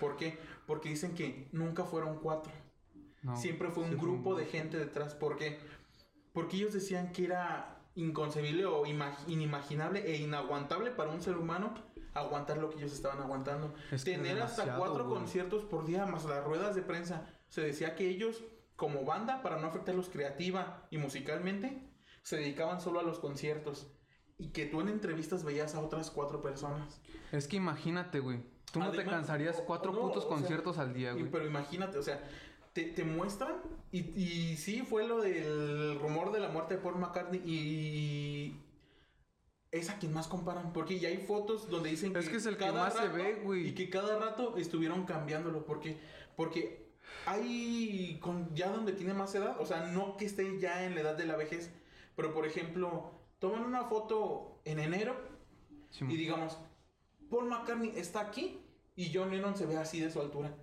¿Por qué? Porque dicen que nunca fueron cuatro. No, Siempre fue un sí grupo de gente detrás. ¿Por qué? Porque ellos decían que era inconcebible o ima- inimaginable e inaguantable para un ser humano aguantar lo que ellos estaban aguantando. Es que Tener hasta cuatro güey. conciertos por día más las ruedas de prensa. Se decía que ellos, como banda, para no afectarlos creativa y musicalmente, se dedicaban solo a los conciertos. Y que tú en entrevistas veías a otras cuatro personas. Es que imagínate, güey. Tú no te cansarías cuatro o no, putos sea, conciertos al día, güey. pero imagínate, o sea, te, te muestran y, y sí fue lo del rumor de la muerte de Paul McCartney y es a quien más comparan, porque ya hay fotos donde dicen que Es que es el que más se ve, güey. Y que cada rato estuvieron cambiándolo, porque porque hay con ya donde tiene más edad, o sea, no que esté ya en la edad de la vejez, pero por ejemplo, toman una foto en enero Sí, y digamos, Paul McCartney está aquí y John Lennon se ve así de su altura.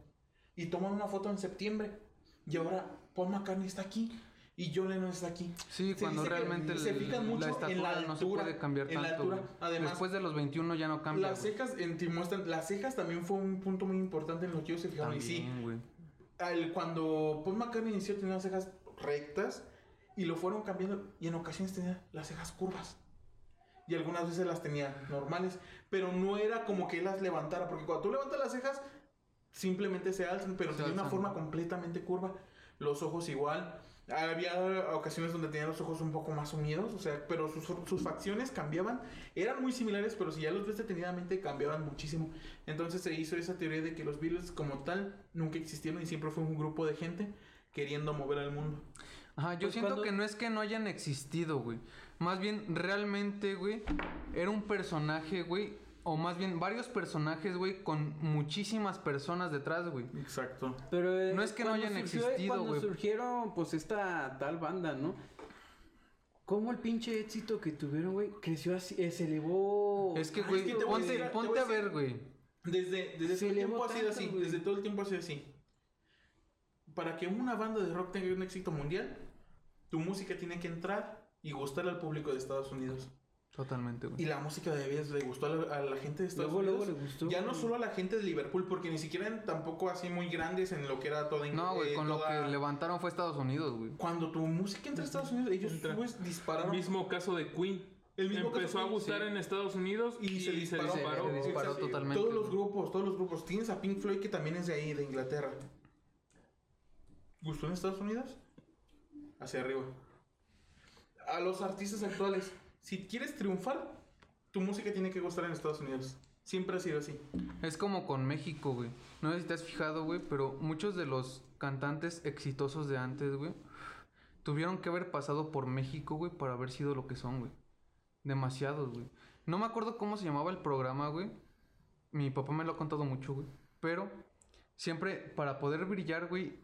Y toman una foto en septiembre y ahora Paul McCartney está aquí y John Lennon está aquí. Sí, Se cuando realmente se fijan mucho la en estatura la no se altura, puede cambiar en la tanto. altura. güey. Además, Después de los 21 ya no cambia. Las güey. cejas, en, te muestran, las cejas también fue un punto muy importante en lo que ellos se fijaron. Y sí, También, güey. al- cuando Paul McCartney inició tenía las cejas rectas y lo fueron cambiando y en ocasiones tenía las cejas curvas. Y algunas veces las tenía normales, pero no era como que él las levantara, porque cuando tú levantas las cejas simplemente se alzan, pero Se tenía una forma completamente curva. Los ojos igual. Había ocasiones donde tenía los ojos un poco más unidos, o sea, pero sus, sus facciones cambiaban. Eran muy similares, pero si ya los ves detenidamente cambiaban muchísimo. Entonces se hizo esa teoría de que los Beatles como tal nunca existieron y siempre fue un grupo de gente queriendo mover al mundo. Ajá, yo Pues siento cuando- que no es que no hayan existido, güey. Más bien, realmente, güey, era un personaje, güey. O más bien, varios personajes, güey, con muchísimas personas detrás, güey. Exacto. Pero eh, No es que no hayan surgió- existido, Cuando güey. surgieron, pues, esta tal banda, ¿no? ¿Cómo el pinche éxito que tuvieron, güey, creció así, eh, se elevó? Es que, Ah, güey, es que te voy a ponte, decir- ponte a a ver, güey. Desde, desde Se todo el tiempo ha sido así. güey. Desde todo el tiempo ha sido así. Para que una banda de rock tenga un éxito mundial, tu música tiene que entrar y gustarle al público de Estados Unidos. Totalmente, Y güey. la música de Beatles le gustó a la, a la gente de Estados Luego, luego Unidos. le gustó, ya no solo a la gente de Liverpool, porque ni siquiera eran tampoco así muy grandes en lo que era toda No, güey, con lo que levantaron fue Estados Unidos, güey. Cuando tu música entra a Estados Unidos, ellos Entra. pues dispararon. Mismo caso de Queen. El mismo caso Empezó a gustar sí. en Estados Unidos y, se disparó. Se disparó totalmente, Todos los grupos, todos los grupos. Tienes a Pink Floyd que también es de ahí, de Inglaterra. ¿Gustó en Estados Unidos? Hacia arriba. A los artistas actuales, si quieres triunfar, tu música tiene que gustar en Estados Unidos. Siempre ha sido así. Es como con México, güey. No sé si te has fijado, güey, pero muchos de los cantantes exitosos de antes, güey, tuvieron que haber pasado por México, güey, para haber sido lo que son, güey. Demasiados, güey. No me acuerdo cómo se llamaba el programa, güey. Mi papá me lo ha contado mucho, güey. Pero siempre para poder brillar, güey,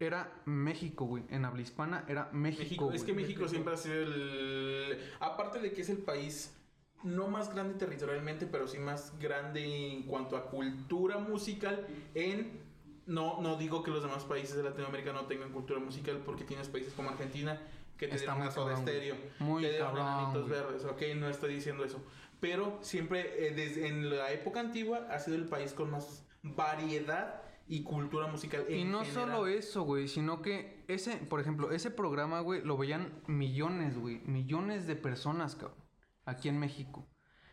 era México, güey. En habla hispana era México. México es que México siempre ha sido el. Aparte de que es el país no más grande territorialmente, pero sí más grande en cuanto a cultura musical en no no digo que los demás países de Latinoamérica no tengan cultura musical porque tienes países como Argentina que te dan güey. estéreo, Muy te cabrón, verdes, ok, no estoy diciendo eso, pero siempre eh, desde en la época antigua ha sido el país con más variedad y cultura musical Y en no general. solo eso, güey, sino que ese, por ejemplo, ese programa, güey, lo veían millones, güey, millones de personas, cabrón, aquí en México.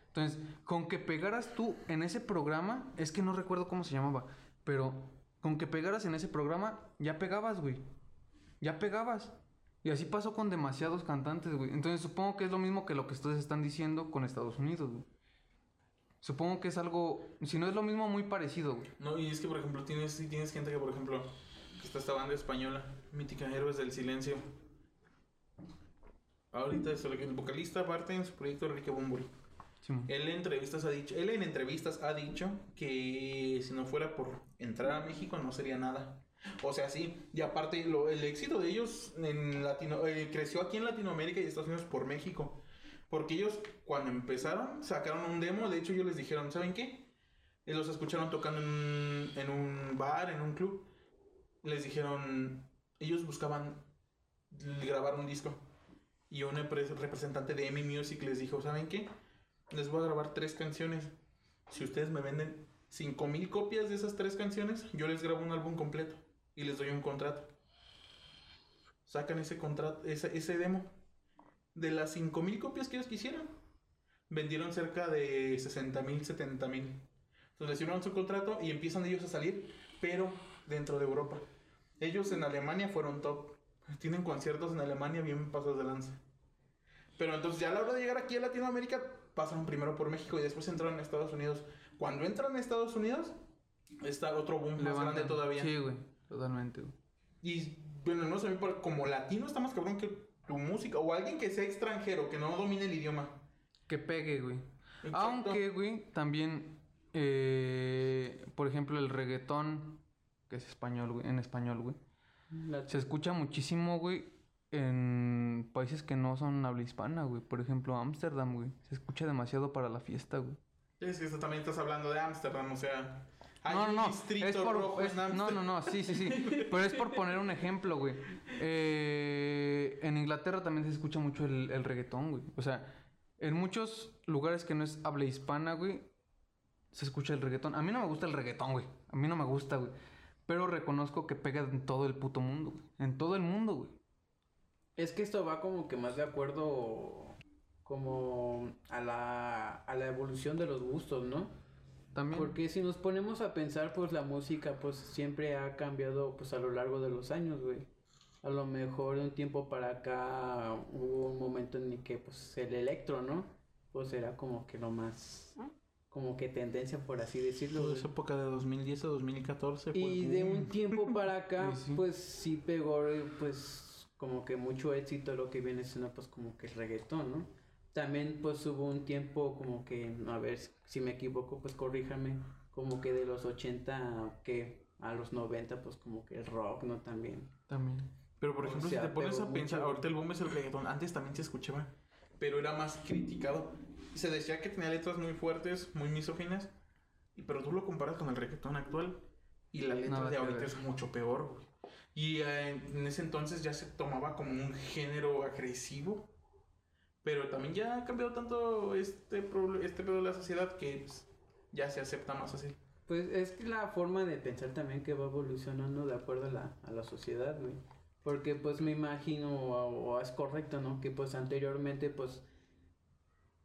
Entonces, con que pegaras tú en ese programa, es que no recuerdo cómo se llamaba, pero con que pegaras en ese programa, ya pegabas, güey. Ya pegabas. Y así pasó con demasiados cantantes, güey. Entonces, supongo que es lo mismo que lo que ustedes están diciendo con Estados Unidos, güey. Supongo que es algo, si no es lo mismo, muy parecido, güey. No, y es que, por ejemplo, tienes, sí tienes gente que, por ejemplo, que está esta banda española, mítica Héroes del Silencio. Ahorita es el vocalista aparte en su proyecto Enrique Bumburi. Simón. Él en entrevistas ha dicho, él en entrevistas ha dicho que si no fuera por entrar a México no sería nada. O sea, sí, y aparte lo- el éxito de ellos en Latino, eh, creció aquí en Latinoamérica y Estados Unidos por México. Porque ellos cuando empezaron sacaron un demo, de hecho ellos les dijeron, ¿saben qué? Eh, los escucharon tocando en un, en un bar, en un club. Les dijeron, ellos buscaban grabar un disco. Y un epre- representante de EMI Music les dijo, ¿saben qué? Les voy a grabar tres canciones. Si ustedes me venden 5000 copias de esas tres canciones, yo les grabo un álbum completo y les doy un contrato. Sacan ese contrato, ese, ese demo. De las 5000 copias que ellos quisieran, vendieron cerca de 60 mil, 70 mil. Entonces les hicieron su contrato y empiezan ellos a salir, pero dentro de Europa. Ellos en Alemania fueron top. Tienen conciertos en Alemania bien pasos de lanza. Pero entonces ya a la hora de llegar aquí a Latinoamérica, pasaron primero por México y después entraron a Estados Unidos. Cuando entran a Estados Unidos, está otro boom más grande todavía. Sí, güey, totalmente, güey. Y bueno, no sé, como latino está más cabrón que tu música. O alguien que sea extranjero, que no domine el idioma. Que pegue, güey. Exacto. Aunque, güey, también, eh, por ejemplo, el reggaetón, que es español, güey, en español, güey, La- se escucha muchísimo, güey, en países que no son habla hispana, güey. Por ejemplo, Ámsterdam, güey. Se escucha demasiado para la fiesta, güey. Es que también estás hablando de Ámsterdam, o sea. Hay No, no, no. Es por, rojo es- en no, no, no, sí, sí, sí. Pero es por poner un ejemplo, güey. Eh, en Inglaterra también se escucha mucho el, el reggaetón, güey. O sea, en muchos lugares que no es habla hispana, güey, se escucha el reggaetón. A mí no me gusta el reggaetón, güey. A mí no me gusta, güey. Pero reconozco que pega en todo el puto mundo, güey. En todo el mundo, güey. Es que esto va como que más de acuerdo como a la, a la evolución de los gustos, ¿no? También. Porque si nos ponemos a pensar, pues la música pues siempre ha cambiado pues a lo largo de los años, güey. A lo mejor de un tiempo para acá hubo un momento en el que pues el electro, ¿no? Pues era como que lo más, como que tendencia por así decirlo. Toda esa época de 2010 a 2014 fue Y de un tiempo para *laughs* acá, Sí, sí. pues sí pegó, pues como que mucho éxito lo que viene siendo pues como que el reggaetón, ¿no? También pues hubo un tiempo como que, a ver si me equivoco, pues corríjame, como que de los 80 que a los 90 pues como que el rock, ¿no? También. También. Pero por O ejemplo, sea, si te pones a pensar, mucho. ahorita el boom es el reggaetón. Antes también se escuchaba, pero era más criticado. Se decía que tenía letras muy fuertes, muy misóginas. Y pero tú lo comparas con el reggaetón actual y la letra Nada de ahorita ver. es mucho peor, güey. Y eh, en ese entonces ya se tomaba como un género agresivo. Pero también ya ha cambiado tanto este, este pedo de la sociedad que pues, ya se acepta más así. Pues es que la forma de pensar también que va evolucionando de acuerdo a la, a la sociedad, güey. Porque pues me imagino, o, o es correcto, ¿no? Que pues anteriormente pues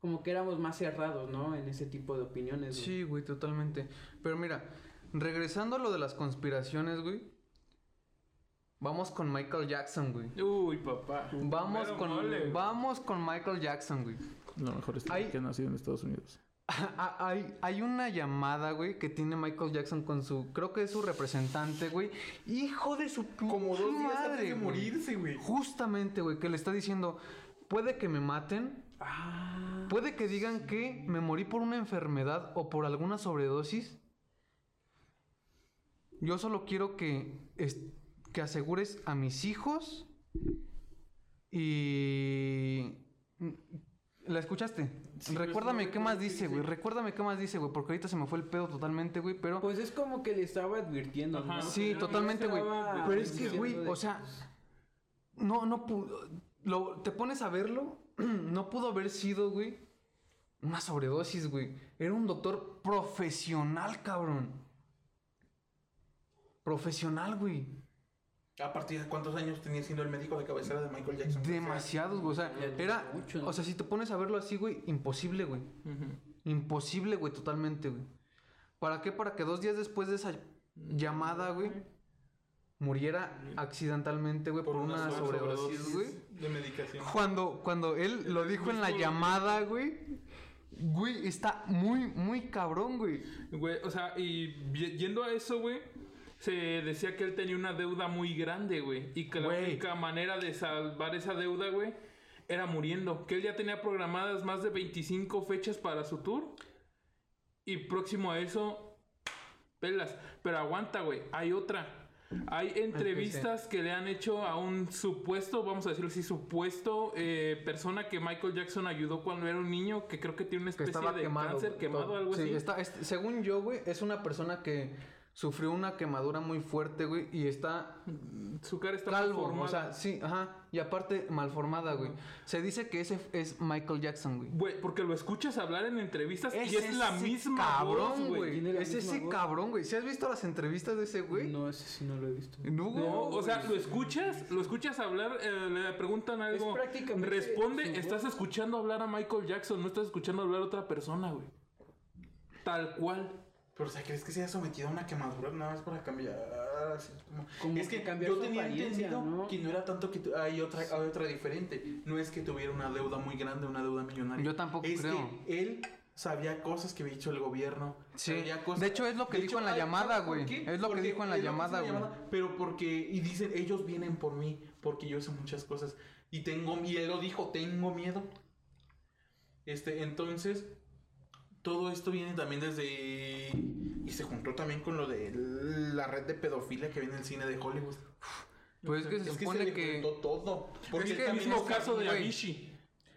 como que éramos más cerrados, ¿no? En ese tipo de opiniones. güey. Sí, güey, totalmente. Pero mira, regresando a lo de las conspiraciones, güey. Vamos con Michael Jackson, güey. Uy, papá. Vamos con, mole. vamos con Michael Jackson, güey. Lo mejor es Hay- que ha nacido en Estados Unidos. *laughs* hay, hay una llamada, güey, que tiene Michael Jackson con su. Creo que es su representante, güey. Hijo de su Como dos días antes de morirse, güey. Justamente, güey, que le está diciendo: Puede que me maten. Ah. Puede que digan que me morí por una enfermedad o por alguna sobredosis. Yo solo quiero que, que asegures a mis hijos y... ¿La escuchaste? Sí, Recuérdame pues, qué más sí, dice, sí. güey. Recuérdame qué más dice, güey. Porque ahorita se me fue el pedo totalmente, güey. Pero... Pues es como que le estaba advirtiendo, ¿no? Ajá. Sí, no, totalmente, güey. Pero es que, güey, de- o sea, no, no pudo. Lo, te pones a verlo, *clears throat* no pudo haber sido, güey, una sobredosis, güey. Era un doctor profesional, cabrón. Profesional, güey. ¿A partir de cuántos años tenía siendo el médico de cabecera de Michael Jackson? Demasiados, güey. O sea, era. mucho, ¿no? O sea, si te pones a verlo así, güey, imposible, güey. Ujú. Imposible, güey, totalmente, güey. ¿Para qué? Para que dos días después de esa llamada, güey, muriera accidentalmente, güey, por, una sobredosis, güey. De medicación. Cuando, cuando él lo dijo en la llamada, güey. Güey, está muy, muy cabrón, güey. Güey, o sea, y yendo a eso, güey, se decía que él tenía una deuda muy grande, güey. Y que la Güey. única manera de salvar esa deuda, güey, era muriendo. Que él ya tenía programadas más de 25 fechas para su tour. Y próximo a eso, pelas. Pero aguanta, güey, hay otra. Hay entrevistas que le han hecho a un supuesto, vamos a decirlo así, supuesto eh, persona que Michael Jackson ayudó cuando era un niño, que creo que tiene una Que especie estaba de quemado. cáncer quemado, Todo. algo sí, así. Está, es- según yo, güey, es una persona que sufrió una quemadura muy fuerte, güey, y está Su cara está calvo. formada. O sea, sí, ajá. Y aparte, malformada, güey. Se dice que ese es Michael Jackson, güey. Güey, porque lo escuchas hablar en entrevistas y Ese es la misma cabrón, voz, güey. Es ese voz. cabrón, güey. ¿Si has visto las entrevistas de ese güey? No, ese sí no lo he visto. No, güey. No, o sea, lo escuchas, lo escuchas hablar, eh, le preguntan algo, prácticamente responde, estás escuchando hablar a Michael Jackson, no estás escuchando hablar a otra persona, güey. Tal cual. Pero, o sea, ¿crees que se haya sometido a una quemadura nada más para cambiar? Así como... Como es que que cambiar yo tenía entendido ¿no? que no era tanto que tu- hay otra, hay otra diferente. No es que tuviera una deuda muy grande, una deuda millonaria. Yo tampoco es creo. que él sabía cosas que había hecho el gobierno. Sí. sabía cosas- De hecho, es lo que De dijo en la ay, llamada, ¿sabes por güey. Es lo que Porque dijo en la que llamada, güey. Pero porque, y dicen, ellos vienen por mí, porque yo sé muchas cosas. Y tengo miedo, él lo dijo, tengo miedo. Este, entonces, todo esto viene también desde. Y se juntó también con lo de la red de pedofilia que viene en el cine de Hollywood. Pues es que se Es que supone se le juntó todo. Porque Es que el Mismo caso de. Avicii.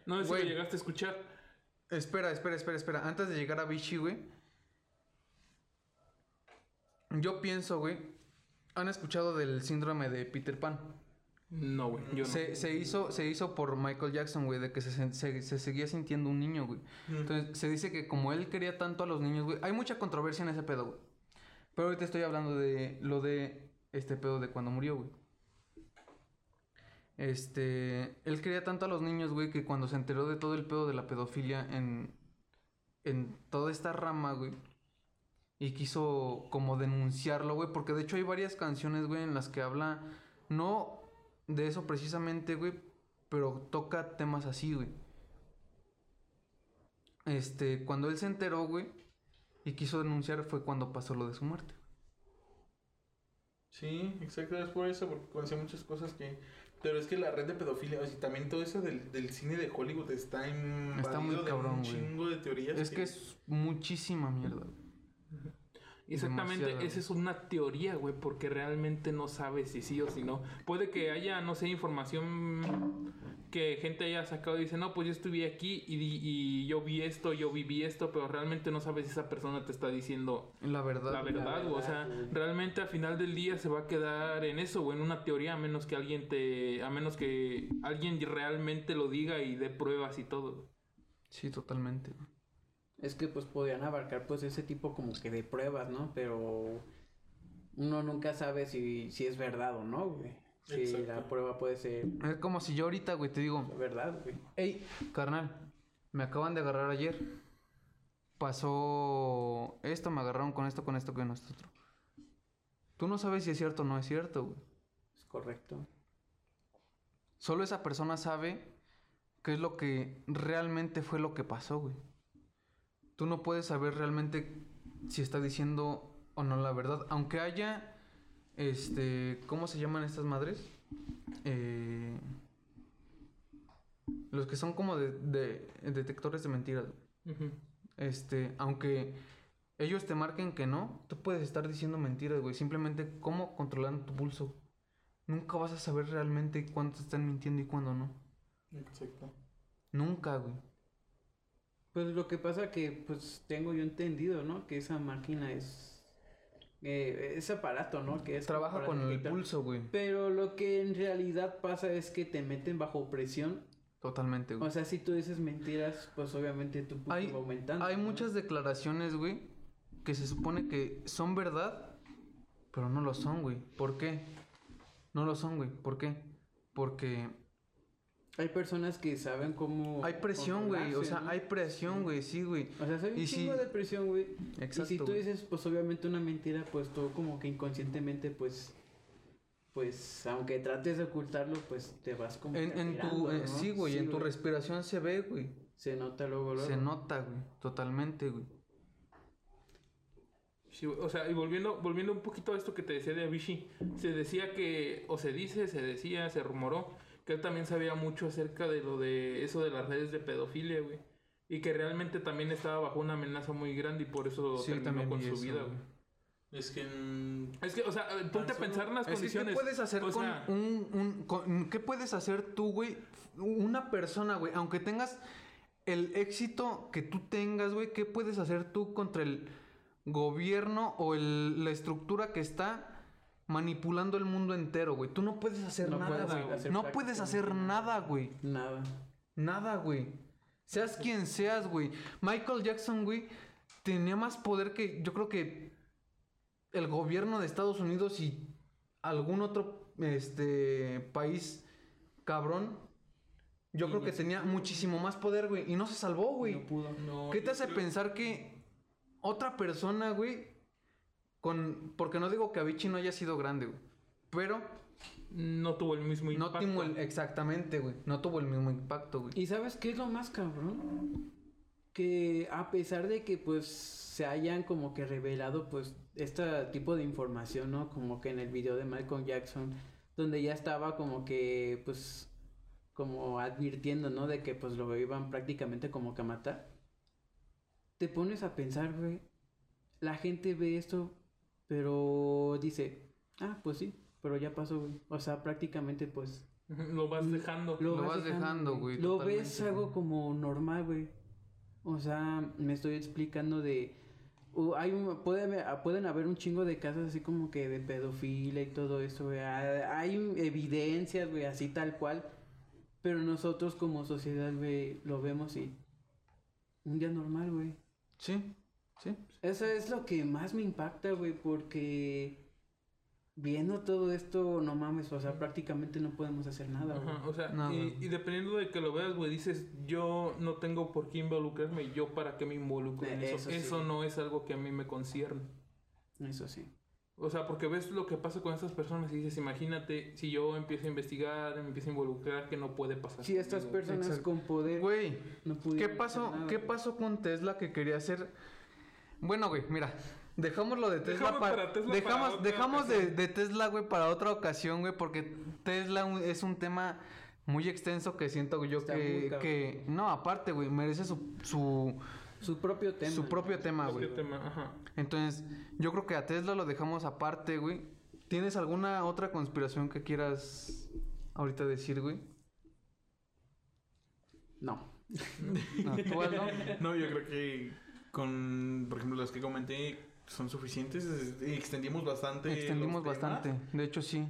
No sé si lo llegaste a escuchar. Espera, espera, espera, espera. Antes de llegar a Vichy, güey. Yo pienso, güey. ¿Han escuchado del síndrome de Peter Pan? No, güey, yo no. Se, se hizo, se hizo por Michael Jackson, güey, de que se, se- se- se seguía sintiendo un niño, güey. Entonces, se dice que como él quería tanto a los niños, güey. Hay mucha controversia en ese pedo, güey. Pero ahorita estoy hablando de lo de este pedo de cuando murió, güey. Este. Él quería tanto a los niños, güey, que cuando se enteró de todo el pedo de la pedofilia en. En toda esta rama, güey. Y quiso como denunciarlo, güey. Porque de hecho hay varias canciones, güey, en las que habla. No de eso precisamente, güey. Pero toca temas así, güey. Este, cuando él se enteró, güey, y quiso denunciar fue cuando pasó lo de su muerte. Sí, exacto, es por eso, porque conocía muchas cosas que... Pero es que la red de pedofilia, o sea, también todo eso del, del cine de Hollywood está invadido Está muy de cabrón, un güey. chingo de teorías. Es que es muchísima mierda. güey. Exactamente, esa es una teoría, güey, porque realmente no sabes si sí o si no. Puede que haya, no sé, información que gente haya sacado y dice, no, pues yo estuve aquí y, y yo vi esto, yo viví esto, pero realmente no sabes si esa persona te está diciendo La verdad. la verdad. O sea, realmente al final del día se va a quedar en eso, güey, en una teoría, a menos que alguien te, a menos que alguien realmente lo diga y dé pruebas y todo. Sí, totalmente. Es que pues podían abarcar pues ese tipo como que de pruebas, ¿no? Pero uno nunca sabe si, si es verdad o no, güey. Si Exacto. la prueba puede ser Es como si yo ahorita, güey, te digo, verdad, güey. hey, carnal, me acaban de agarrar ayer. Pasó esto, me agarraron con esto, con esto, con esto otro. Tú no sabes si es cierto o no es cierto, güey. Es correcto. Solo esa persona sabe qué es lo que realmente fue lo que pasó, güey. Tú no puedes saber realmente si está diciendo o no la verdad. Aunque haya, este, ¿cómo se llaman estas madres? Eh, los que son como de, de detectores de mentiras. Ujú. Este, aunque ellos te marquen que no, tú puedes estar diciendo mentiras, güey. Simplemente cómo controlar tu pulso. Nunca vas a saber realmente cuándo te están mintiendo y cuándo no. Exacto. Nunca, güey. Pues lo que pasa que, pues tengo yo entendido, ¿no? Que esa máquina es... eh, ese aparato, ¿no? Que es Trabaja con el pulso, güey. Pero lo que en realidad pasa es que te meten bajo presión. Totalmente, güey. O sea, si tú dices mentiras, pues obviamente tu pulso Hay, va aumentando. hay ¿no? muchas declaraciones, güey, que se supone que son verdad, pero no lo son, güey. ¿Por qué? No lo son, güey. ¿Por qué? Porque Hay personas que saben cómo... hay presión, güey. O sea, ¿no? hay presión, güey. Sí, güey. O sea, hay un Y chingo si- de presión, güey. Y Exacto. si tú dices, pues obviamente una mentira, pues tú como que inconscientemente, pues... Pues aunque trates de ocultarlo, pues te vas como... En, en tu, eh, ¿no? sí, güey, en tu respiración se ve, güey. Se nota luego, luego. Se nota, güey. Totalmente, güey. Sí, o sea, y volviendo, volviendo un poquito a esto que te decía de Avicii, se decía que, o se dice, se decía, se rumoró, que él también sabía mucho acerca de lo de eso de las redes de pedofilia, güey. Y que realmente también estaba bajo una amenaza muy grande y por eso Sí, terminó con su eso, vida, güey. Es que en... Es que, o sea, ponte a solo- pensar en las Es que, condiciones. ¿qué puedes hacer o con sea, un, un- con- ¿Qué puedes hacer tú, güey? Una persona, güey. Aunque tengas el éxito que tú tengas, güey. ¿Qué puedes hacer tú contra el gobierno o el- la estructura que está manipulando el mundo entero, güey? Tú no puedes hacer No nada, puedes güey. hacer No puedes hacer nada, güey. Nada. Nada, güey. Seas quien seas, güey. Michael Jackson, güey, tenía más poder que yo creo que el gobierno de Estados Unidos y algún otro este país cabrón. Yo creo que tenía muchísimo más poder, güey, y no se salvó, güey. No pudo. no, ¿Qué te hace creo- pensar que otra persona, güey, con porque no digo que Avicii no haya sido grande, güey, pero No tuvo el mismo no impacto. tuvo el exactamente, güey, no tuvo el mismo impacto, güey. ¿Y sabes qué es lo más cabrón? Que a pesar de que pues se hayan como que revelado pues este tipo de información, ¿no? Como que en el video de Malcolm Jackson, donde ya estaba como que pues como advirtiendo, ¿no? De que pues lo iban prácticamente como que a matar. Te pones a pensar, güey. La gente ve esto, pero dice, ah, pues sí, pero ya pasó, güey. O sea, prácticamente pues *laughs* Lo vas dejando. Lo vas dejando, güey, Lo totalmente, ves algo como normal, güey. O sea, me estoy explicando de... uh, hay un, puede haber- ah, pueden haber un chingo de casos así como que de pedofilia y todo eso, güey. Ah, Hay evidencias, güey, así tal cual. Pero nosotros como sociedad, güey, lo vemos y... Un día normal, güey. Sí, sí. Eso es lo que más me impacta, güey, porque... Viendo todo esto, no mames, o sea, prácticamente no podemos hacer nada, güey. Ajá, o sea, Nada. y, y dependiendo de que lo veas, güey, dices, yo no tengo por qué involucrarme, yo para qué me involucro en Eh, eso. eso Eso, sí. no es algo que a mí me concierne. Eso sí. O sea, porque ves lo que pasa con estas personas y dices, imagínate, si yo empiezo a investigar, me empiezo a involucrar, que no puede pasar. Si estas conmigo. personas Exacto. con poder Güey, no ¿qué pasó? ¿Qué pasó con Tesla que quería hacer? Bueno, güey, mira, dejamos lo de Tesla Dejamos para Tesla dejamos para dejamos de, ocasión. de Tesla, güey, para otra ocasión, güey, porque Tesla es un tema muy extenso que siento yo Está que, que no, aparte, güey, merece su su, Su propio tema. su propio tema, ¿Qué güey. Entonces, yo creo que a Tesla lo dejamos aparte, güey. ¿Tienes alguna otra conspiración que quieras ahorita decir, güey? No. No. *laughs* No, yo creo que con, por ejemplo, las que comenté son suficientes. Es- Extendimos bastante. Extendimos bastante. De hecho, sí.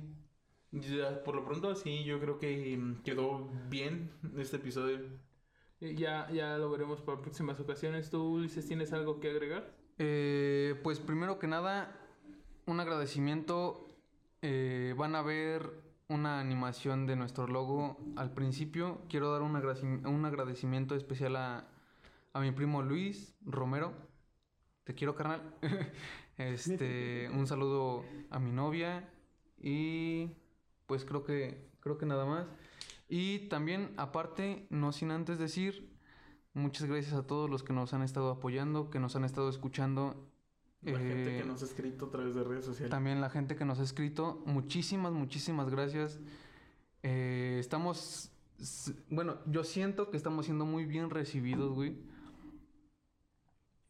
Ya, por lo pronto, sí, yo creo que mm, quedó bien este episodio. Y Ya, ya lo veremos para próximas ocasiones. ¿Tú, Ulises, tienes algo que agregar? Eh, pues primero que nada, un agradecimiento. Eh, van a ver una animación de nuestro logo al principio. Quiero dar un agradecimiento especial a, a mi primo Luis Romero. Te quiero, carnal. *laughs* este, *laughs* un saludo a mi novia y pues creo que creo que nada más. Y también aparte, no sin antes decir Muchas gracias a todos los que nos han estado apoyando, que nos han estado escuchando. La gente que Eh, nos ha escrito a través de redes sociales. También la gente que nos ha escrito, muchísimas, muchísimas gracias. Eh, estamos, bueno, yo siento que estamos siendo muy bien recibidos, güey.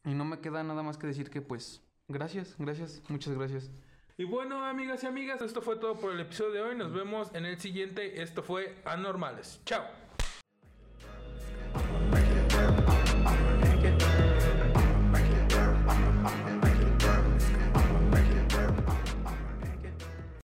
Y no me queda nada más que decir que pues gracias, gracias, muchas gracias. Y bueno, amigas y amigas, esto fue todo por el episodio de hoy. Nos vemos en el siguiente. Esto fue Anormales. Chao.